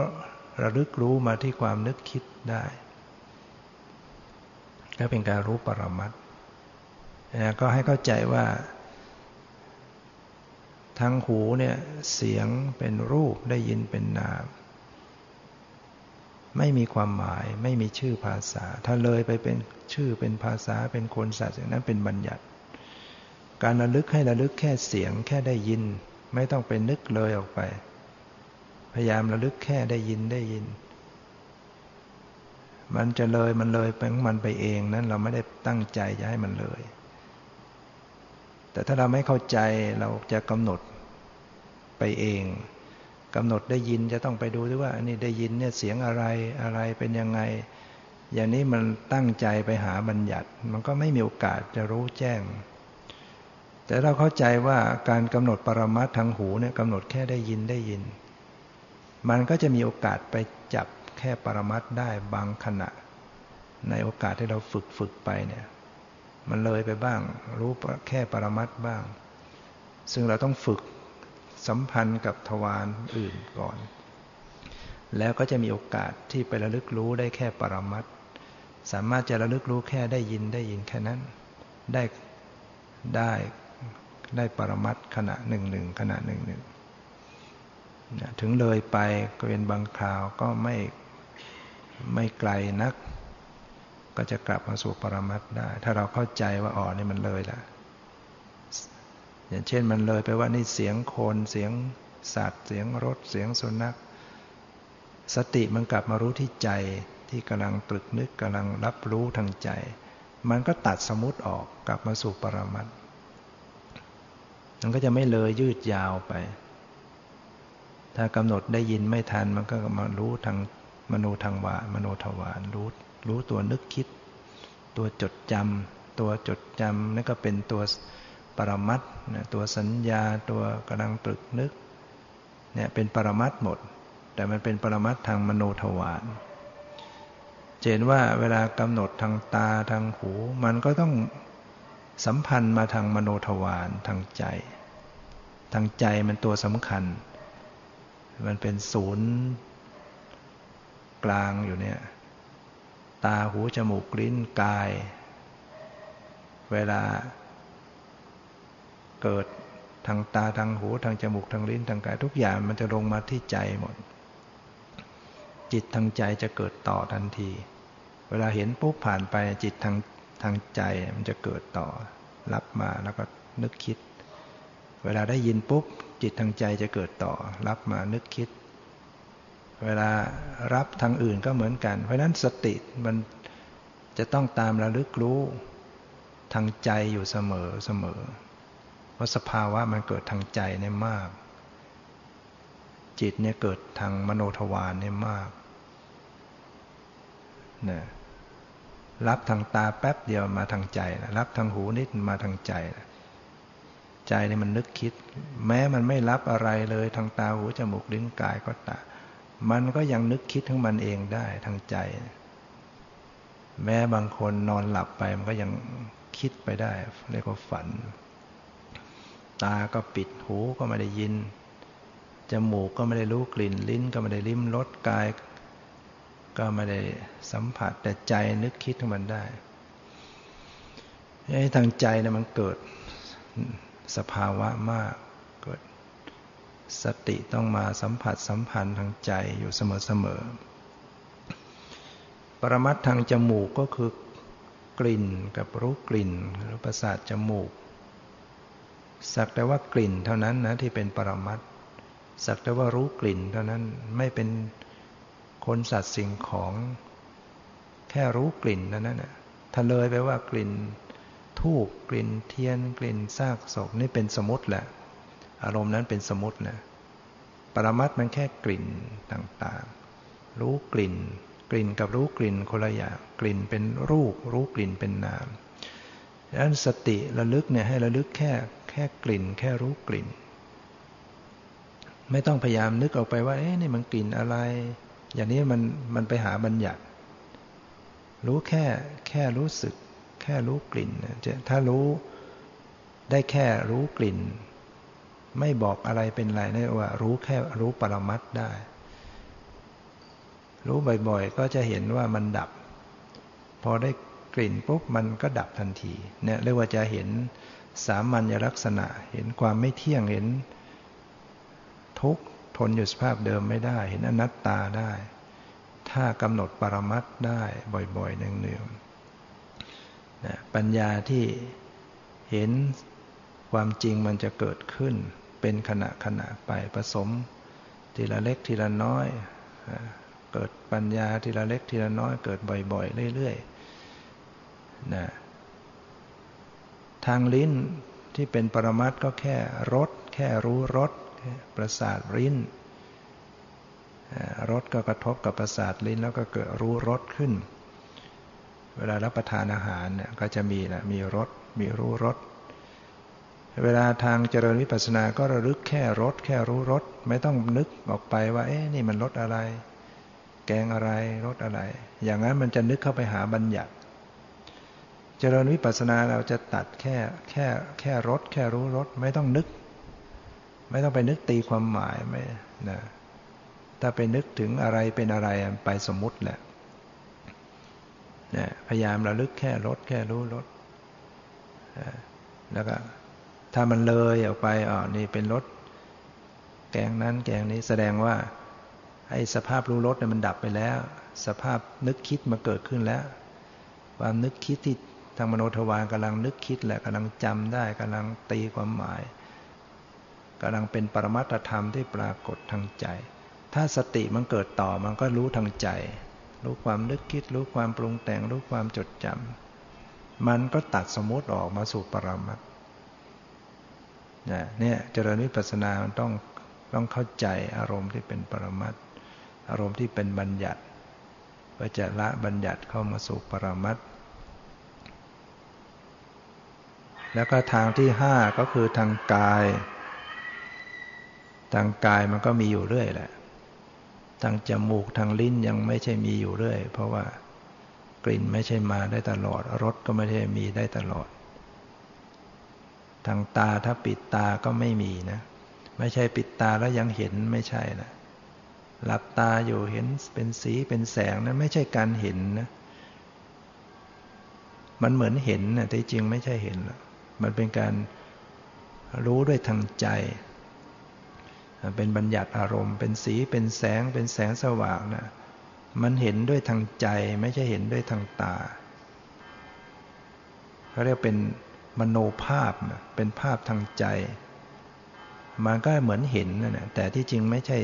ระลึกรู้มาที่ความนึกคิดได้ก็เป็นการรู้ปรมัตนะก็ให้เข้าใจว่าทางหูเนี่ยเสียงเป็นรูปได้ยินเป็นนาม ไม่มีความหมายไม่มีชื่อภาษา ถ้าเลยไปเป็นชื่อเป็นภาษาเป็นคนสัตว์อย่างนั้นเป็นบัญญัติ การระลึกให้ระลึกแค่เสียงแค่ได้ยิน ไม่ต้องไปนึกเลยออกไป พยายามระลึกแค่ได้ยินได้ยิน มันจะเลยมันเลยไปของมันไปเองนั้นเราไม่ได้ตั้งใจจะให้มันเลย แต่ถ้าเราไม่เข้าใจเราจะกำหนดไปเอง กำหนดได้ยินจะต้องไปดูด้วยว่า อันนี้ได้ยินเนี่ยเสียงอะไรอะไรเป็นยังไง อย่างนี้มันตั้งใจไปหาบัญญัติ มันก็ไม่มีโอกาสจะรู้แจ้ง แต่เราเข้าใจว่าการกำหนดปรมัตทางหูเนี่ยกำหนดแค่ได้ยินได้ยิน มันก็จะมีโอกาสไปจับแค่ปรมัตได้บางขณะ ในโอกาสที่เราฝึกฝึกไปเนี่ยมันเลยไปบ้าง รู้แค่ปรมัตบ้าง ซึ่งเราต้องฝึก สัมพันธ์กับทวารอื่นก่อน แล้วก็จะมีโอกาสที่ไประลึกรู้ได้แค่ปรมัตสามารถจะระลึกรู้แค่ได้ยินได้ยินแค่นั้น ได้ได้ได้ปรมัตขณะหนึ่งหนึ่งขณะหนึ่งหนึ่งถึงเลยไปก็เป็นบางคราวก็ไม่ไม่ไกลนัก ก็จะกลับมาสู่ปรมัตได้ ถ้าเราเข้าใจว่าอ๋อนี่มันเลยละ อย่างเช่นมันเลยไปว่านี่เสียงโคนเสียงสัตว์ เสียงรถเสียงสุนัข สติมันกลับมารู้ที่ใจที่กำลังตรึกนึกกำลังรับรู้ทางใจ มันก็ตัดสมุติออกกลับมาสู่ปรมัตมันก็จะไม่เลยยืดยาวไป ถ้ากำหนดได้ยินไม่ทันมันก็มารู้ทางมโนทางวามโนทวารรู้รู้ตัวนึกคิด ตัวจดจำตัวจดจำนั่นก็เป็นตัว ปรมัตนะตัวสัญญาตัวกำลังตรึกนึกเนี่ยเป็นปรมัตหมด แต่มันเป็นปรมัตทางมโนทวารเห็นว่าเวลากำหนดทางตาทางหู มันก็ต้องสัมพันธ์มาทางมโนทวารทางใจ ทางใจมันตัวสำคัญ มันเป็นศูนย์กลางอยู่เนี่ย ตาหูจมูกลิ้นกาย เวลา เกิดทางตาทางหูทางจมูกทางลิ้นทางกายทุกอย่างมันจะลงมาที่ใจหมด จิตทางใจจะเกิดต่อทันที เวลาเห็นปุ๊บผ่านไปจิตทางทางใจมันจะเกิดต่อ รับมาแล้วก็นึกคิด เวลาได้ยินปุ๊บจิตทางใจจะเกิดต่อ รับมานึกคิด เวลารับทางอื่นก็เหมือนกัน เพราะนั้นสติมันจะต้องตามระลึกรู้ทางใจอยู่เสมอเสมอ ราะสภาวะมันเกิดทางใจเนี่ยมาก จิตเนี่ยเกิดทางมโนทวารเนี่ยมากนะรับทางตาแป๊บเดียวมาทางใจนะรับทางหูนิดมาทางใจนะใจเนี่ยมันนึกคิด แม้มันไม่รับอะไรเลยทางตาหูจมูกลิ้นกายก็ตามันก็ยังนึกคิดทั้งมันเองได้ทางใจ แม้บางคนนอนหลับไปมันก็ยังคิดไปได้ เรียกว่าฝัน ตาก็ปิดหูก็ไม่ได้ยิน จมูกก็ไม่ได้รู้กลิ่นลิ้นก็ไม่ได้ลิ้มรสกาย ก็ไม่ได้สัมผัสแต่ใจนึกคิดของมันได้ไอ้ทางใจเนี่ยมันเกิดสภาวะมากเกิดสติต้องมาสัมผัสสัมพันธ์ทางใจอยู่เสมอๆปรมัตทางจมูกก็คือกลิ่นกับรู้กลิ่นหรือประสาทจมูก สักแต่ว่ากลิ่นเท่านั้นนะที่เป็นปรมัตสักแต่ว่ารู้กลิ่นเท่านั้นไม่เป็นคนสัตว์สิ่งของ แค่รู้กลิ่นเท่านั้นนะถ้าเลยไปว่ากลิ่นทูบกลิ่นเทียนกลิ่นซากศพนี่เป็นสมุติแหละ อารมณ์นั้นเป็นสมุตินะปรมัตมันแค่กลิ่นต่างๆ รู้กลิ่น กลิ่นกับรู้กลิ่นคนละอย่างกลิ่นเป็นรูป รู้กลิ่นเป็นนามดังนั้นสติระลึกเนี่ยให้ระลึกแค่ แค่กลิ่น แค่รู้กลิ่น ไม่ต้องพยายามนึกออกไปว่า เอ๊ะนี่มันกลิ่นอะไร อย่างนี้มันมันไปหาบัญญัติ รู้แค่แค่รู้สึก แค่รู้กลิ่นจะถ้ารู้ได้แค่รู้กลิ่น ไม่บอกอะไรเป็นไรนี่ว่า รู้แค่รู้ปรมัตได้ รู้บ่อยๆ ก็จะเห็นว่ามันดับ พอได้กลิ่นปุ๊บมันก็ดับทันทีเนี่ยเรียกว่าจะเห็น สามัญลักษณะ เห็นความไม่เที่ยงเห็น ทุกทนอยู่สภาพเดิมไม่ได้ เห็นอนัตตาได้ ถ้ากำหนดปรมัตได้บ่อยๆเนืองๆนะปัญญาที่เห็นความจริงมันจะเกิดขึ้น เป็นขณะขณะไปผสม ทีละเล็กทีละน้อยเกิดปัญญาทีละเล็กทีละน้อยเกิดบ่อย ๆ เรื่อยๆนะ ทางลิ้นที่เป็นปรมัตก็แค่รสแค่รู้รสประสาทลิ้นรสก็กระทบกับประสาทลิ้นแล้วก็เกิดรู้รสขึ้น เวลารับประทานอาหารเนี่ยก็จะมีนะมีรสมีรู้รสเวลาทางเจริญวิปัสสนาก็ระลึกแค่รสแค่รู้รสไม่ต้องนึกออกไปว่าเอ๊ะนี่มันรสอะไร แกงอะไรรสอะไร อย่างนั้นมันจะนึกเข้าไปหาบัญญัติ เจริญวิปัสสนาเราจะตัดแค่แค่แค่รสแค่รู้รสไม่ต้องนึก ไม่ต้องไปนึกตีความหมายไม่นะถ้าไปนึกถึงอะไรเป็นอะไรไปสมมุติแหละนะพยายามระลึกแค่รสแค่รู้รสแล้วก็ถ้ามันเลยออกไปอ๋อนี่เป็นรถแกงนั้นแกงนี้แสดงว่าไอ้สภาพรู้รถเนี่ยมันดับไปแล้ว สภาพนึกคิดมาเกิดขึ้นแล้ว ความนึกคิดที่ ทางมโนทวารกำลังนึกคิดแหละกำลังจำได้กำลังตีความหมายกำลังเป็นปรมัตธรรมที่ปรากฏทางใจ ถ้าสติมันเกิดต่อมันก็รู้ทางใจ รู้ความนึกคิด รู้ความปรุงแต่ง รู้ความจดจำมันก็ตัดสมมติออกมาสู่ปรมัตเนี่ยเจริญวิปัสสนาต้องต้องเข้าใจอารมณ์ที่เป็นปรมัตอารมณ์ที่เป็นบัญญัติเพื่อจะละบัญญัติเข้ามาสู่ปรมัต แล้วก็ทางที่ห้าก็คือทางกาย ทางกายมันก็มีอยู่เรื่อยแหละ ทางจมูกทางลิ้นยังไม่ใช่มีอยู่เรื่อย เพราะว่ากลิ่นไม่ใช่มาได้ตลอด รสก็ไม่ใช่มีได้ตลอด ทางตาถ้าปิดตาก็ไม่มีนะ ไม่ใช่ปิดตาแล้วยังเห็นไม่ใช่นะ หลับตาอยู่เห็นเป็นสีเป็นแสงนะไม่ใช่การเห็นนะ มันเหมือนเห็นนะแต่จริงไม่ใช่เห็นหรอก มันเป็นการรู้ด้วยทางใจ เป็นบัญญัติอารมณ์ เป็นสีเป็นแสง เป็นแสงสว่างนะมันเห็นด้วยทางใจไม่ใช่เห็นด้วยทางตาเขาเรียกเป็นมโนภาพเป็นภาพทางใจ มันก็เหมือนเห็นนะแต่ที่จริงไม่ใช่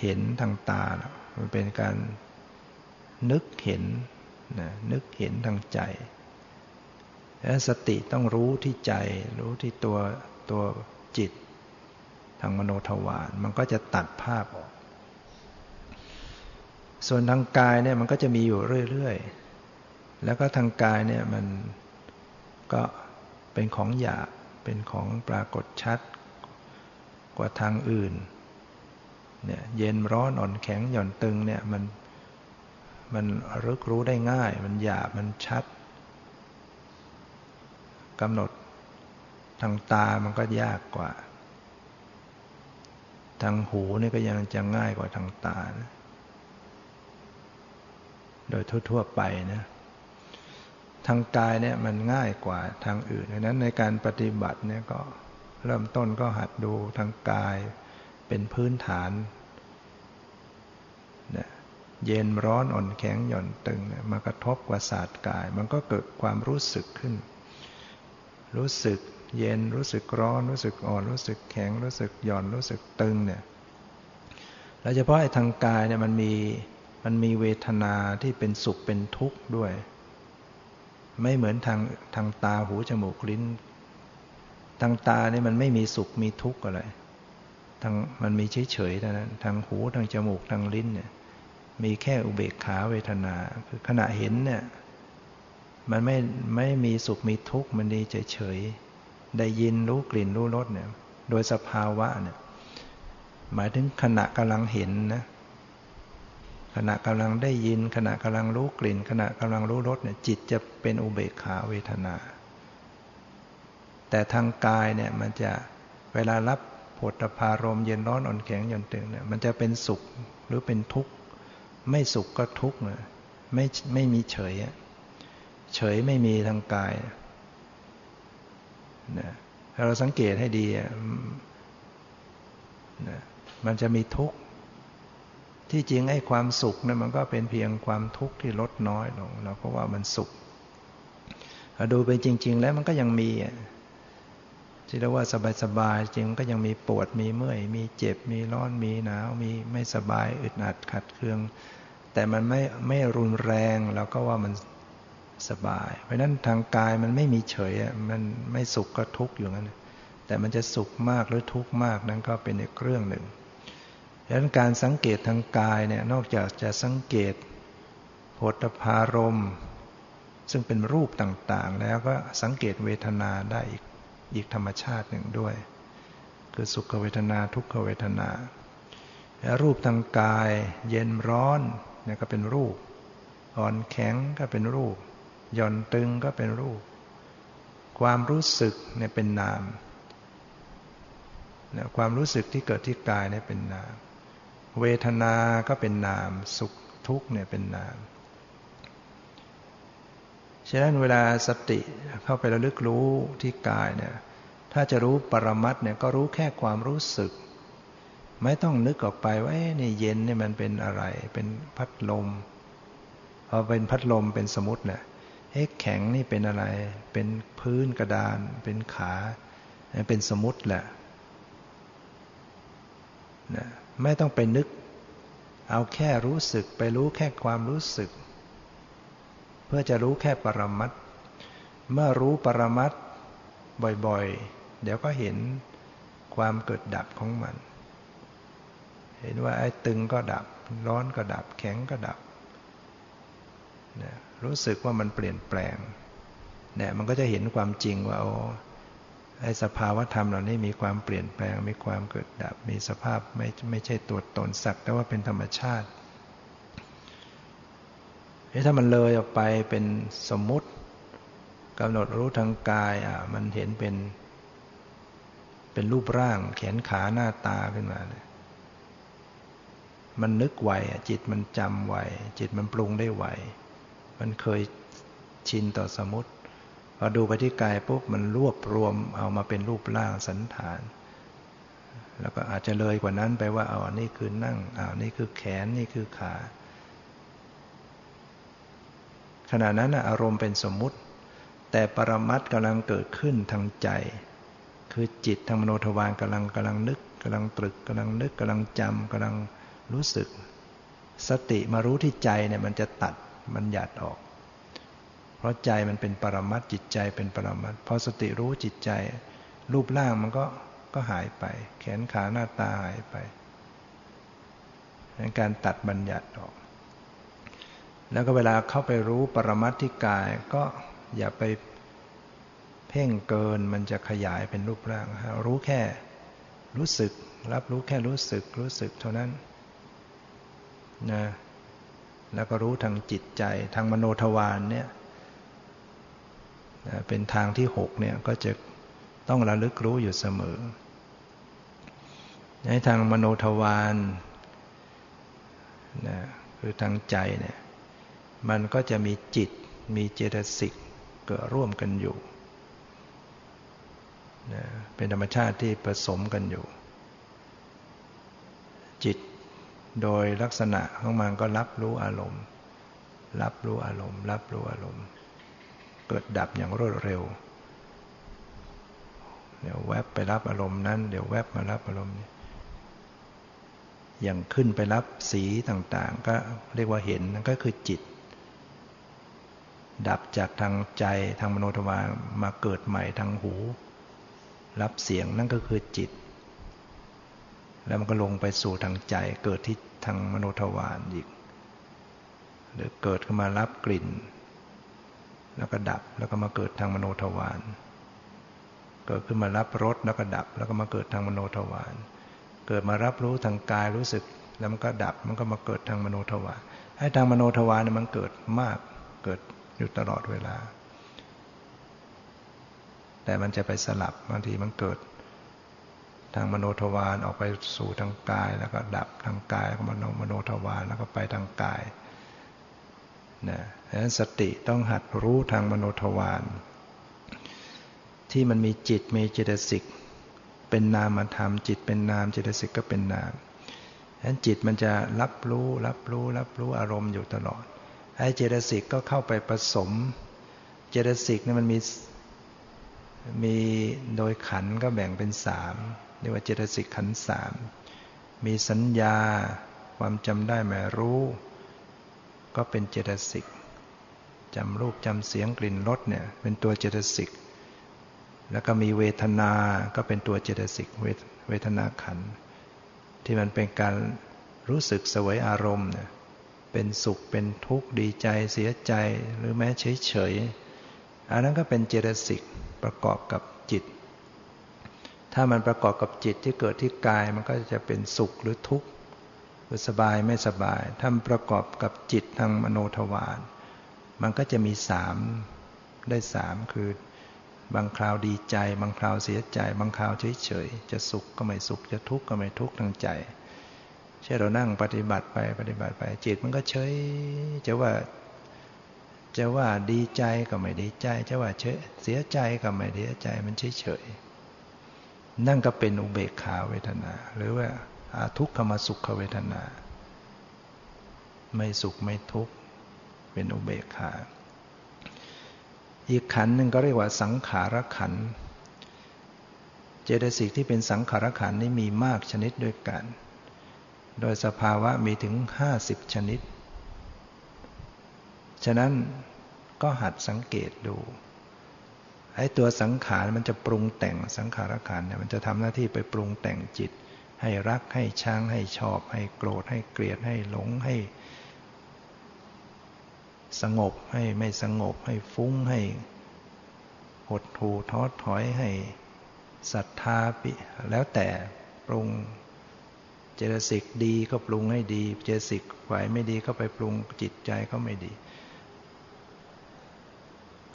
เห็นทางตา มันเป็นการนึกเห็นนะนึกเห็นทางใจ สติต้องรู้ที่ใจ รู้ที่ตัวตัวจิต ทางมโนทวาร มันก็จะตัดภาพออก ส่วนทางกายเนี่ยมันก็จะมีอยู่เรื่อยๆ แล้วก็ทางกายเนี่ยมันก็เป็นของหยาบเป็นของปรากฏชัดกว่าทางอื่นเนี่ยเย็นร้อนอ่อนแข็งหย่อนตึงเนี่ยมันมันรึกรู้ได้ง่าย มันหยาบมันชัด กำหนดทางตามันก็ยากกว่า ทางหูนี่ก็ยังจะง่ายกว่าทางตานะโดยทั่วๆไปนะทางกายเนี่ยมันง่ายกว่าทางอื่นดังนั้นในการปฏิบัติเนี่ยก็เริ่มต้นก็หัดดูทางกายเป็นพื้นฐานเนี่ยเย็นร้อนอ่อนแข็งหย่อนตึงมากระทบกว่าศาสตร์กาย มันก็เกิดความรู้สึกขึ้น รู้สึกเย็นรู้สึกร้อน รู้สึกอ่อน รู้สึกแข็ง รู้สึกหย่อนรู้สึกตึงเนี่ยโดยเฉพาะไอ้ทางกายเนี่ยมันมีมันมีเวทนาที่เป็นสุขเป็นทุกข์ด้วย ไม่เหมือนทางทางตาหูจมูกลิ้น ทางตาเนี่ยมันไม่มีสุขมีทุกข์อะไรทางมันมีเฉยๆเท่านั้นทางหูทางจมูกทางลิ้นเนี่ยมีแค่อุเบกขาเวทนา คือขณะเห็นเนี่ย มันไม่ไม่มีสุขมีทุกข์มันดีเฉยๆได้ยินรู้กลิ่นรู้รสเนี่ยโดยสภาวะเนี่ยหมายถึงขณะกำลังเห็นนะขณะกำลังได้ยิน ขณะกำลังรู้กลิ่น ขณะกำลังรู้รสเนี่ยจิตจะเป็นอุเบกขาเวทนา แต่ทางกายเนี่ยมันจะเวลารับผลพารมเย็นร้อนอ่อนแข็งหย่อนตึงเนี่ยมันจะเป็นสุขหรือเป็นทุกข์ ไม่สุขก็ทุกข์เลยไม่ไม่มีเฉย เฉยไม่มีทางกายนะถ้าเราสังเกตให้ดีนะมันจะมีทุกข์ ที่จริงไอ้ความสุขเนี่ยมันก็เป็นเพียงความทุกข์ที่ลดน้อยลงเราก็ว่ามันสุขดูไปจริง ๆ แล้วมันก็ยังมีที่เรียกว่าสบายๆจริงก็ยังมีปวดมีเมื่อย มีเจ็บมีร้อนมีหนาว มีไม่สบายอึดอัดขัดเคือง แต่มันไม่ไม่รุนแรงเราก็ว่ามัน สบาย เพราะนั้นทางกายมันไม่มีเฉยมันไม่สุขก็ทุกข์อยู่งั้นแต่มันจะสุขมากหรือทุกข์มากนั้นก็เป็นอีกเรื่องหนึ่งดังนั้นการสังเกตทางกายเนี่ยนอกจากจะสังเกตโดพารมซึ่งเป็นรูปต่างๆ แล้วก็สังเกตเวทนาได้อีกอีกธรรมชาติหนึ่งด้วย คือสุขเวทนาทุกขเวทนาและรูปทางกาย เย็นร้อนเนี่ยก็เป็นรูปอ่อนแข็งก็เป็นรูป หย่อนตึงก็เป็นรูป ความรู้สึกเนี่ยเป็นนามนความรู้สึกที่เกิดที่กายเนี่ยเป็นนาม เวทนา ก็เป็นนาม สุขทุกข์เนี่ยเป็นนาม ฉะนั้นเวลาสติเข้าไประลึกรู้ที่กายเนี่ย ถ้าจะรู้ปรมัตเนี่ยก็รู้แค่ความรู้สึก ไม่ต้องนึกออกไปว่าเนี่เย็นนี่มันเป็นอะไร เป็นพัดลม พอเป็นพัดลมเป็นสมุติเนี่ย เฮ้แข็งนี่เป็นอะไร เป็นพื้นกระดาน เป็นขา เป็นสมุติแหละนะไม่ต้องไปนึก เอาแค่รู้สึกไปรู้แค่ความรู้สึก เพื่อจะรู้แค่ปรมัตเมื่อรู้ปรมัตบ่อยๆ เดี๋ยวก็เห็นความเกิดดับของมัน เห็นว่าไอ้ตึงก็ดับ ร้อนก็ดับ แข็งก็ดับน รู้สึกว่ามันเปลี่ยนแปลงเนี่ยมันก็จะเห็นความจริงว่าโอ้ไอ้สภาวะธรรมเหล่านี้มีความเปลี่ยนแปลง มีความเกิดดับ มีสภาพไม่ไม่ใช่ตัวตนสักแต่ว่าเป็นธรรมชาติถ้ามันเลยออกไปเป็นสมมุติกำหนดรู้ทางกายอะมันเห็นเป็น เป็นรูปร่างแขนขาหน้าตาขึ้นมาเลยมันนึกไวจิตมันจำไวจิตมันปรุงได้ไว มันเคยชินต่อสมมติพอดูไปที่กายปุ๊บมันรวบรวมเอามาเป็นรูปร่างสันฐาน แล้วก็อาจจะเลยกว่านั้นไปว่าเอาอันนี้คือนั่งเอานี่คือแขนนี่คือขาขณะนั้นอารมณ์เป็นสมมุติ แต่ปรมัตกำลังเกิดขึ้นทางใจ คือจิตทางมโนทวารกำลังกำลังนึกกำลังตรึกกำลังนึกกำลังจำกำลังรู้สึก สติมารู้ที่ใจเนี่ยมันจะตัด มันหยัดออก เพราะใจมันเป็นปรมัตจิตใจเป็นปรมัตพอสติรู้จิตใจ รูปร่างมันก็ก็หายไป แขนขาหน้าตาหายไปนการตัดบัญญัติออก แล้วก็เวลาเข้าไปรู้ปรมัตที่กายก็อย่าไปเพ่งเกินมันจะขยายเป็นรูปร่าง รู้แค่รู้สึก รับรู้แค่รู้สึก รู้สึกเท่านั้นนะ แล้วก็รู้ทางจิตใจทางมโนทวารเนี่ยเป็นทางที่หกเนี่ยก็จะต้องระลึกรู้อยู่เสมอ ในทางมโนทวารนะคือทางใจเนี่ยมันก็จะมีจิตมีเจตสิกเกิดร่วมกันอยู่นะเป็นธรรมชาติที่ผสมกันอยู่ จิต โดยลักษณะของมันก็รับรู้อารมณ์ รับรู้อารมณ์ รับรู้อารมณ์ เกิดดับอย่างรวดเร็ว เดี๋ยวแวบไปรับอารมณ์นั้น เดี๋ยวแวบมารับอารมณ์อย่างขึ้นไปรับสีต่างๆ ก็เรียกว่าเห็นนั่นก็คือจิต ดับจากทางใจทางมโนทวารมาเกิดใหม่ทางหู รับเสียงนั่นก็คือจิต แล้วมันก็ลงไปสู่ทางใจ เกิดที่ทางมโนทวารอีก หรือเกิดขึ้นมารับกลิ่น แล้วก็ดับแล้วก็มาเกิดทางมโนทวารเกิดขึ้นมารับรสแล้วก็ดับ แล้วก็มาเกิดทางมโนทวารเกิดมารับรู้ทางกายรู้สึก แล้วมันก็ดับมันก็มาเกิดทางมโนทวารให้ทางมโนทวารเนี่ยมันเกิดมากเกิดอยู่ตลอดเวลา แต่มันจะไปสลับบางทีมันเกิด ทางมโนทวารออกไปสู่ทางกาย แล้วก็ดับทางกายก็มโนมโนทวารแล้วก็ไปทางกายนะดังนั้นสติต้องหัดรู้ทางมโนทวารที่มันมีจิตมีเจตสิกเป็นนามธรรม จิตเป็นนามเจตสิกก็เป็นนามดังนั้นจิตมันจะรับรู้ รับรู้ รับรู้อารมณ์อยู่ตลอดไอ้เจตสิกก็เข้าไปผสม เจตสิกนี่มันมีมีโดยขันก็แบ่งเป็นสาม เรียกว่าเจตสิกขันสามมีสัญญาความจำได้หมายรู้ ก็เป็นเจตสิกจำรูปจำเสียงกลิ่นรสเนี่ยเป็นตัวเจตสิกแล้วก็มีเวทนาก็เป็นตัวเจตสิกเวทนาขัน ที่มันเป็นการรู้สึกสวยอารมณ์เนี่ยเป็นสุขเป็นทุกข์ดีใจเสียใจหรือแม้เฉยเฉยอันนั้นก็เป็นเจตสิกประกอบกับจิต ถ้ามันประกอบกับจิตที่เกิดที่กายมันก็จะเป็นสุขหรือทุกข์หรือสบายไม่สบาย ถ้ามันประกอบกับจิตทางมโนทวารมันก็จะมีสามได้สามคือบางคราวดีใจ บางคราวเสียใจ บางคราวเฉยๆจะสุขก็ไม่สุขจะทุกข์ก็ไม่ทุกข์ทางใจเช่นเรานั่งปฏิบัติไปปฏิบัติไป จิตมันก็เฉยจะว่าจะว่าดีใจก็ไม่ดีใจ จะว่าเฉยเสียใจก็ไม่เสียใจมันเฉยเฉย นั่นก็เป็นอุเบกขาเวทนา หรือว่าอาทุกขมสุขเวทนา ไม่สุขไม่ทุกข์เป็นอุเบกขา อีกขันหนึ่งก็เรียกว่าสังขารขัน เจตสิกที่เป็นสังขารขันนี้มีมากชนิดด้วยกัน โดยสภาวะมีถึงห้าสิบชนิด ฉะนั้นก็หัดสังเกตดู ไอ้ตัวสังขารมันจะปรุงแต่งสังขารขันเนี่ยมันจะทำหน้าที่ไปปรุงแต่งจิต ให้รักให้ชังให้ชอบ ให้โกรธ ให้เกลียดให้หลงให้ สงบให้ไม่สงบให้ฟุ้งให้หดหูท้อถอยให้ศรัทธาปิแล้วแต่ปรุงเจตสิกดีก็ปรุงให้ดี เจตสิกไหวไม่ดีก็ไปปรุงจิตใจก็ไม่ดี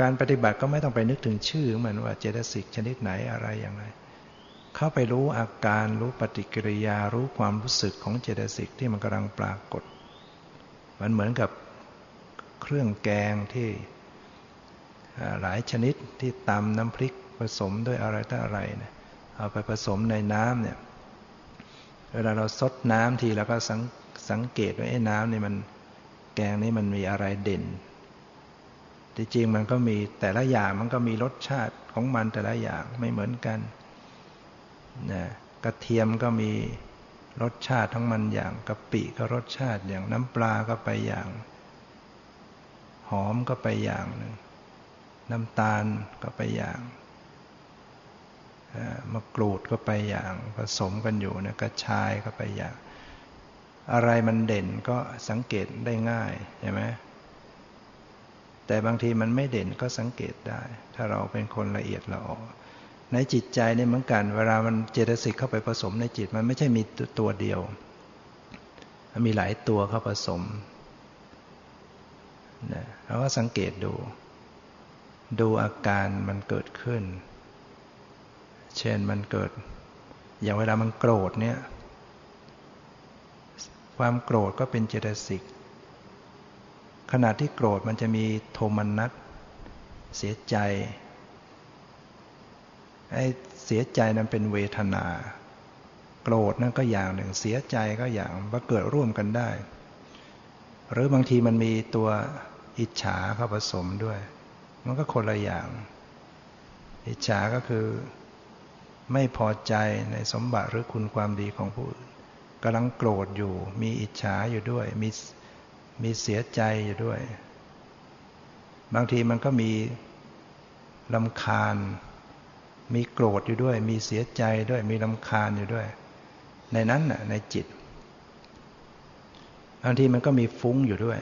การปฏิบัติก็ไม่ต้องไปนึกถึงชื่อมันว่าเจตสิกชนิดไหนอะไรอย่างไรเข้าไปรู้อาการรู้ปฏิกิริยารู้ความรู้สึกของเจตสิกที่มันกำลังปรากฏ มันเหมือนกับเครื่องแกงที่หลายชนิดที่ตำน้ำพริกผสมด้วยอะไรต่ออะไรเนี่ยเอาไปผสมในน้ำเนี่ยเวลาเราซดน้ำทีแล้วก็สังสงเกตว่าไอ้น้ำนี่มันแกงนี้มันมีอะไรเด่น จริงๆมันก็มีแต่ละอย่างมันก็มีรสชาติของมันแต่ละอย่างไม่เหมือนกันนะกระเทียมก็มีรสชาติทั้งมันอย่างกะปิก็รสชาติอย่างน้ำปลาก็ไปอย่าง หอมก็ไปอย่างหนึ่งน้ำตาลก็ไปอย่างมะกรูดก็ไปอย่าง ผสมกันอยู่นะกระชายก็ไปอย่าง อะไรมันเด่นก็สังเกตได้ง่ายใช่ไหม แต่บางทีมันไม่เด่นก็สังเกตได้ ถ้าเราเป็นคนละเอียดละออในจิตใจนี่เหมือนกัน เวลามันเจตสิกเข้าไปผสมในจิตมันไม่ใช่มีตัวเดียวมันมีหลายตัวเข้าผสมนะเราก็สังเกตดู ดูอาการมันเกิดขึ้น เช่นมันเกิด อย่างเวลามันโกรธเนี่ย ความโกรธก็เป็นเจตสิก ขณะที่โกรธมันจะมีโทมนัสเสียใจไอ้เสียใจนั้นเป็นเวทนา โกรธนั่นก็อย่างหนึ่งเสียใจก็อย่างว่าเกิดร่วมกันได้ หรือบางทีมันมีตัวอิจฉาเข้าผสมด้วย มันก็คนละอย่าง อิจฉาก็คือไม่พอใจในสมบัติหรือคุณความดีของผู้อื่นกำลังโกรธอยู่ มีอิจฉาอยู่ด้วย มี มีเสียใจอยู่ด้วย บางทีมันก็มีลำคาญ มีโกรธอยู่ด้วย มีเสียใจด้วย มีลำคาญอยู่ด้วย ในนั้นน่ะในจิต บางทีมันก็มีฟุ้งอยู่ด้วย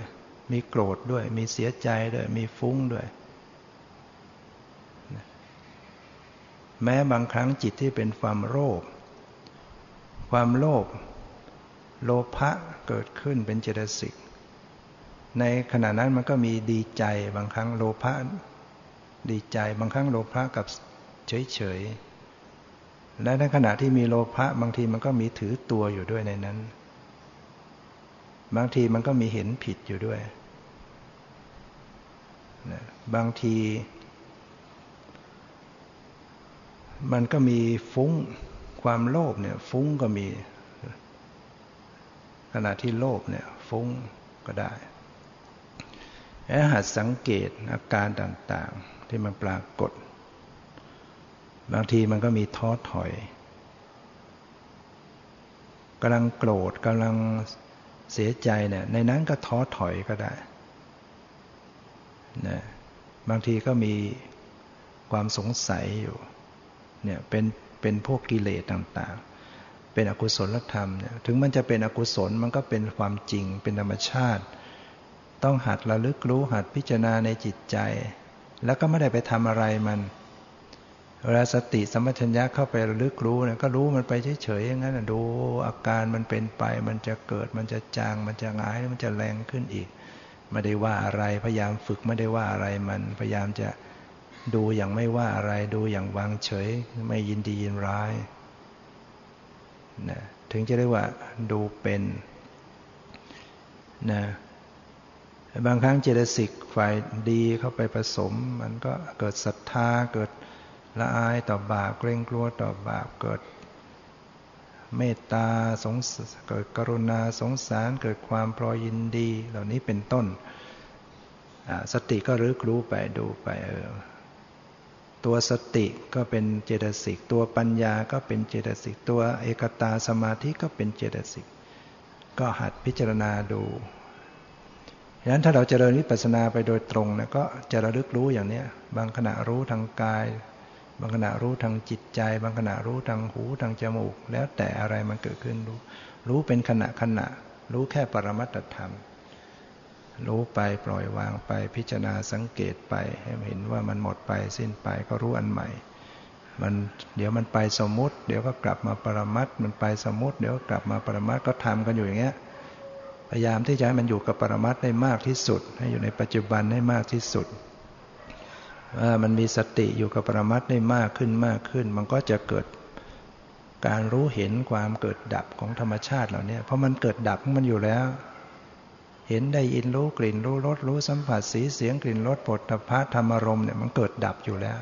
มีโกรธด้วย มีเสียใจด้วย มีฟุ้งด้วย แม้บางครั้งจิตที่เป็นความโลภ ความโลภ โลภะเกิดขึ้นเป็นเจตสิก ในขณะนั้นมันก็มีดีใจบางครั้งโลภะดีใจบางครั้งโลภะกับเฉยๆและในขณะที่มีโลภะบางทีมันก็มีถือตัวอยู่ด้วยในนั้น บางทีมันก็มีเห็นผิดอยู่ด้วยบางที มันก็มีฟุ้งความโลภเนี่ย ฟุ้งก็มี ขณะที่โลภเนี่ย ฟุ้งก็ได้ แล้หัดสังเกตอาการต่างๆ ที่มันปรากฏ บางทีมันก็มีท้อถอยกำลังโกรธกำลังเสียใจเนี่ยในนั้นก็ท้อถอยก็ได้นะบางทีก็มีความสงสัยอยู่เนี่ยเป็นเป็นพวกกิเลสต่างๆ เป็นอกุศลธรรมเนี่ยถึงมันจะเป็นอกุศลมันก็เป็นความจริงเป็นธรรมชาติ ต้องหัดระลึกรู้หัดพิจารณาในจิตใจ แล้วก็ไม่ได้ไปทำอะไรมัน เวลาสติสมัชัญญะเข้าไประลึกรู้เนี่ยก็รู้มันไปเฉยๆอย่างนั้นดูอาการมันเป็นไป มันจะเกิดมันจะจาง มันจะงายมันจะแรงขึ้นอีก ไม่ได้ว่าอะไรพยายามฝึกไม่ได้ว่าอะไรมันพยายามจะดูอย่างไม่ว่าอะไรดูอย่างวางเฉย ไม่ยินดียินร้ายนะถึงจะเรียกว่าดูเป็นนะ บางครั้งเจตสิกฝ่ายดีเข้าไปผสม มันก็เกิดศรัทธาเกิดละอายต่อบาปเกรงกลัวต่อบาปเกิดเมตตาสงเกิดกรุณาสงสารเกิดความพรอยินดี เหล่านี้เป็นต้น สติก็รึกรู้ไปดูไปเออตัวสติก็เป็นเจตสิก ตัวปัญญาก็เป็นเจตสิก ตัวเอกตาสมาธิก็เป็นเจตสิก ก็หัดพิจารณาดู ฉะนั้นถ้าเราเจริญวิปัสสนาไปโดยตรงนะก็จะระลึกรู้อย่างนี้บางขณะรู้ทางกาย บางขณะรู้ทางจิตใจ บางขณะรู้ทางหูทางจมูก แล้วแต่อะไรมันเกิดขึ้นรู้ รู้เป็นขณะขณะ รู้แค่ปรมัตธรรม รู้ไปปล่อยวางไปพิจารณาสังเกตไปให้เห็นว่ามันหมดไปสิ้นไปก็รู้อันใหม่ มันเดี๋ยวมันไปสมมุติ เดี๋ยวก็กลับมาปรมัตมันไปสมมุติ เดี๋ยวกลับมาปรมัตก็ทำกันอยู่อย่างเงี้ย พยายามที่จะให้มันอยู่กับปรมัตได้มากที่สุด ให้อยู่ในปัจจุบันให้มากที่สุดว่ามันมีสติอยู่กับปรมัตได้มากขึ้นมากขึ้น มันก็จะเกิดการรู้เห็นความเกิดดับของธรรมชาติเหล่านี้เพราะมันเกิดดับมันอยู่แล้ว เห็นได้ยินรู้กลิ่นรู้รสรู้สัมผัสสีเสียงกลิ่นรสปฐพะธรรมรมเนี่ยมันเกิดดับอยู่แล้ว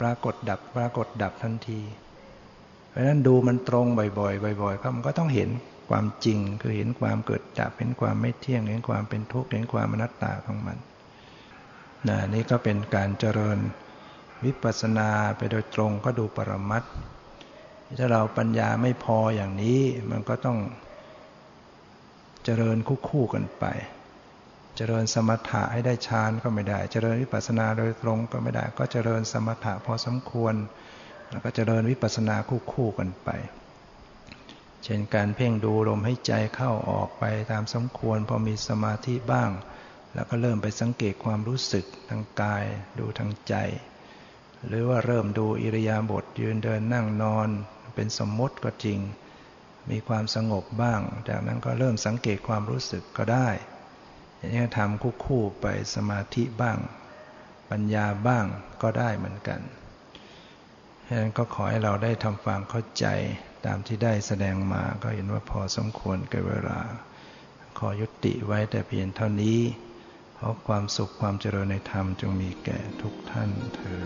ปรากฏดับปรากฏดับทันที เพราะนั้นดูมันตรงบ่อยๆบ่อยๆก็มันก็ต้องเห็น ความจริงคือเห็นความเกิดดับเห็นความไม่เที่ยงเห็นความเป็นทุกข์เห็นความอนัตตาของมันนะนี่ก็เป็นการเจริญวิปัสสนาไปโดยตรงก็ดูปรมัตถ้าเราปัญญาไม่พออย่างนี้มันก็ต้องเจริญคู่คู่กันไป เจริญสมถะให้ได้ฌานก็ไม่ได้ เจริญวิปัสสนาโดยตรงก็ไม่ได้ ก็เจริญสมถะพอสมควร แล้วก็เจริญวิปัสสนาคู่คู่กันไป เช่นการเพ่งดูลมให้ใจเข้าออกไปตามสมควรพอมีสมาธิบ้าง แล้วก็เริ่มไปสังเกตความรู้สึกทางกายดูทางใจ หรือว่าเริ่มดูอิริยาบถยืนเดินนั่งนอน เป็นสมมติก็จริง มีความสงบบ้าง จากนั้นก็เริ่มสังเกตความรู้สึกก็ได้ อย่างนี้ทำคู่ๆไปสมาธิบ้าง ปัญญาบ้างก็ได้เหมือนกันฉะนั้นก็ขอให้เราได้ทำฟังเข้าใจ ตามที่ได้แสดงมาก็เห็นว่าพอสมควรกับเวลา ขอยุติไว้แต่เพียงเท่านี้ เพราะความสุขความเจริญในธรรมจงมีแก่ทุกท่านเธอ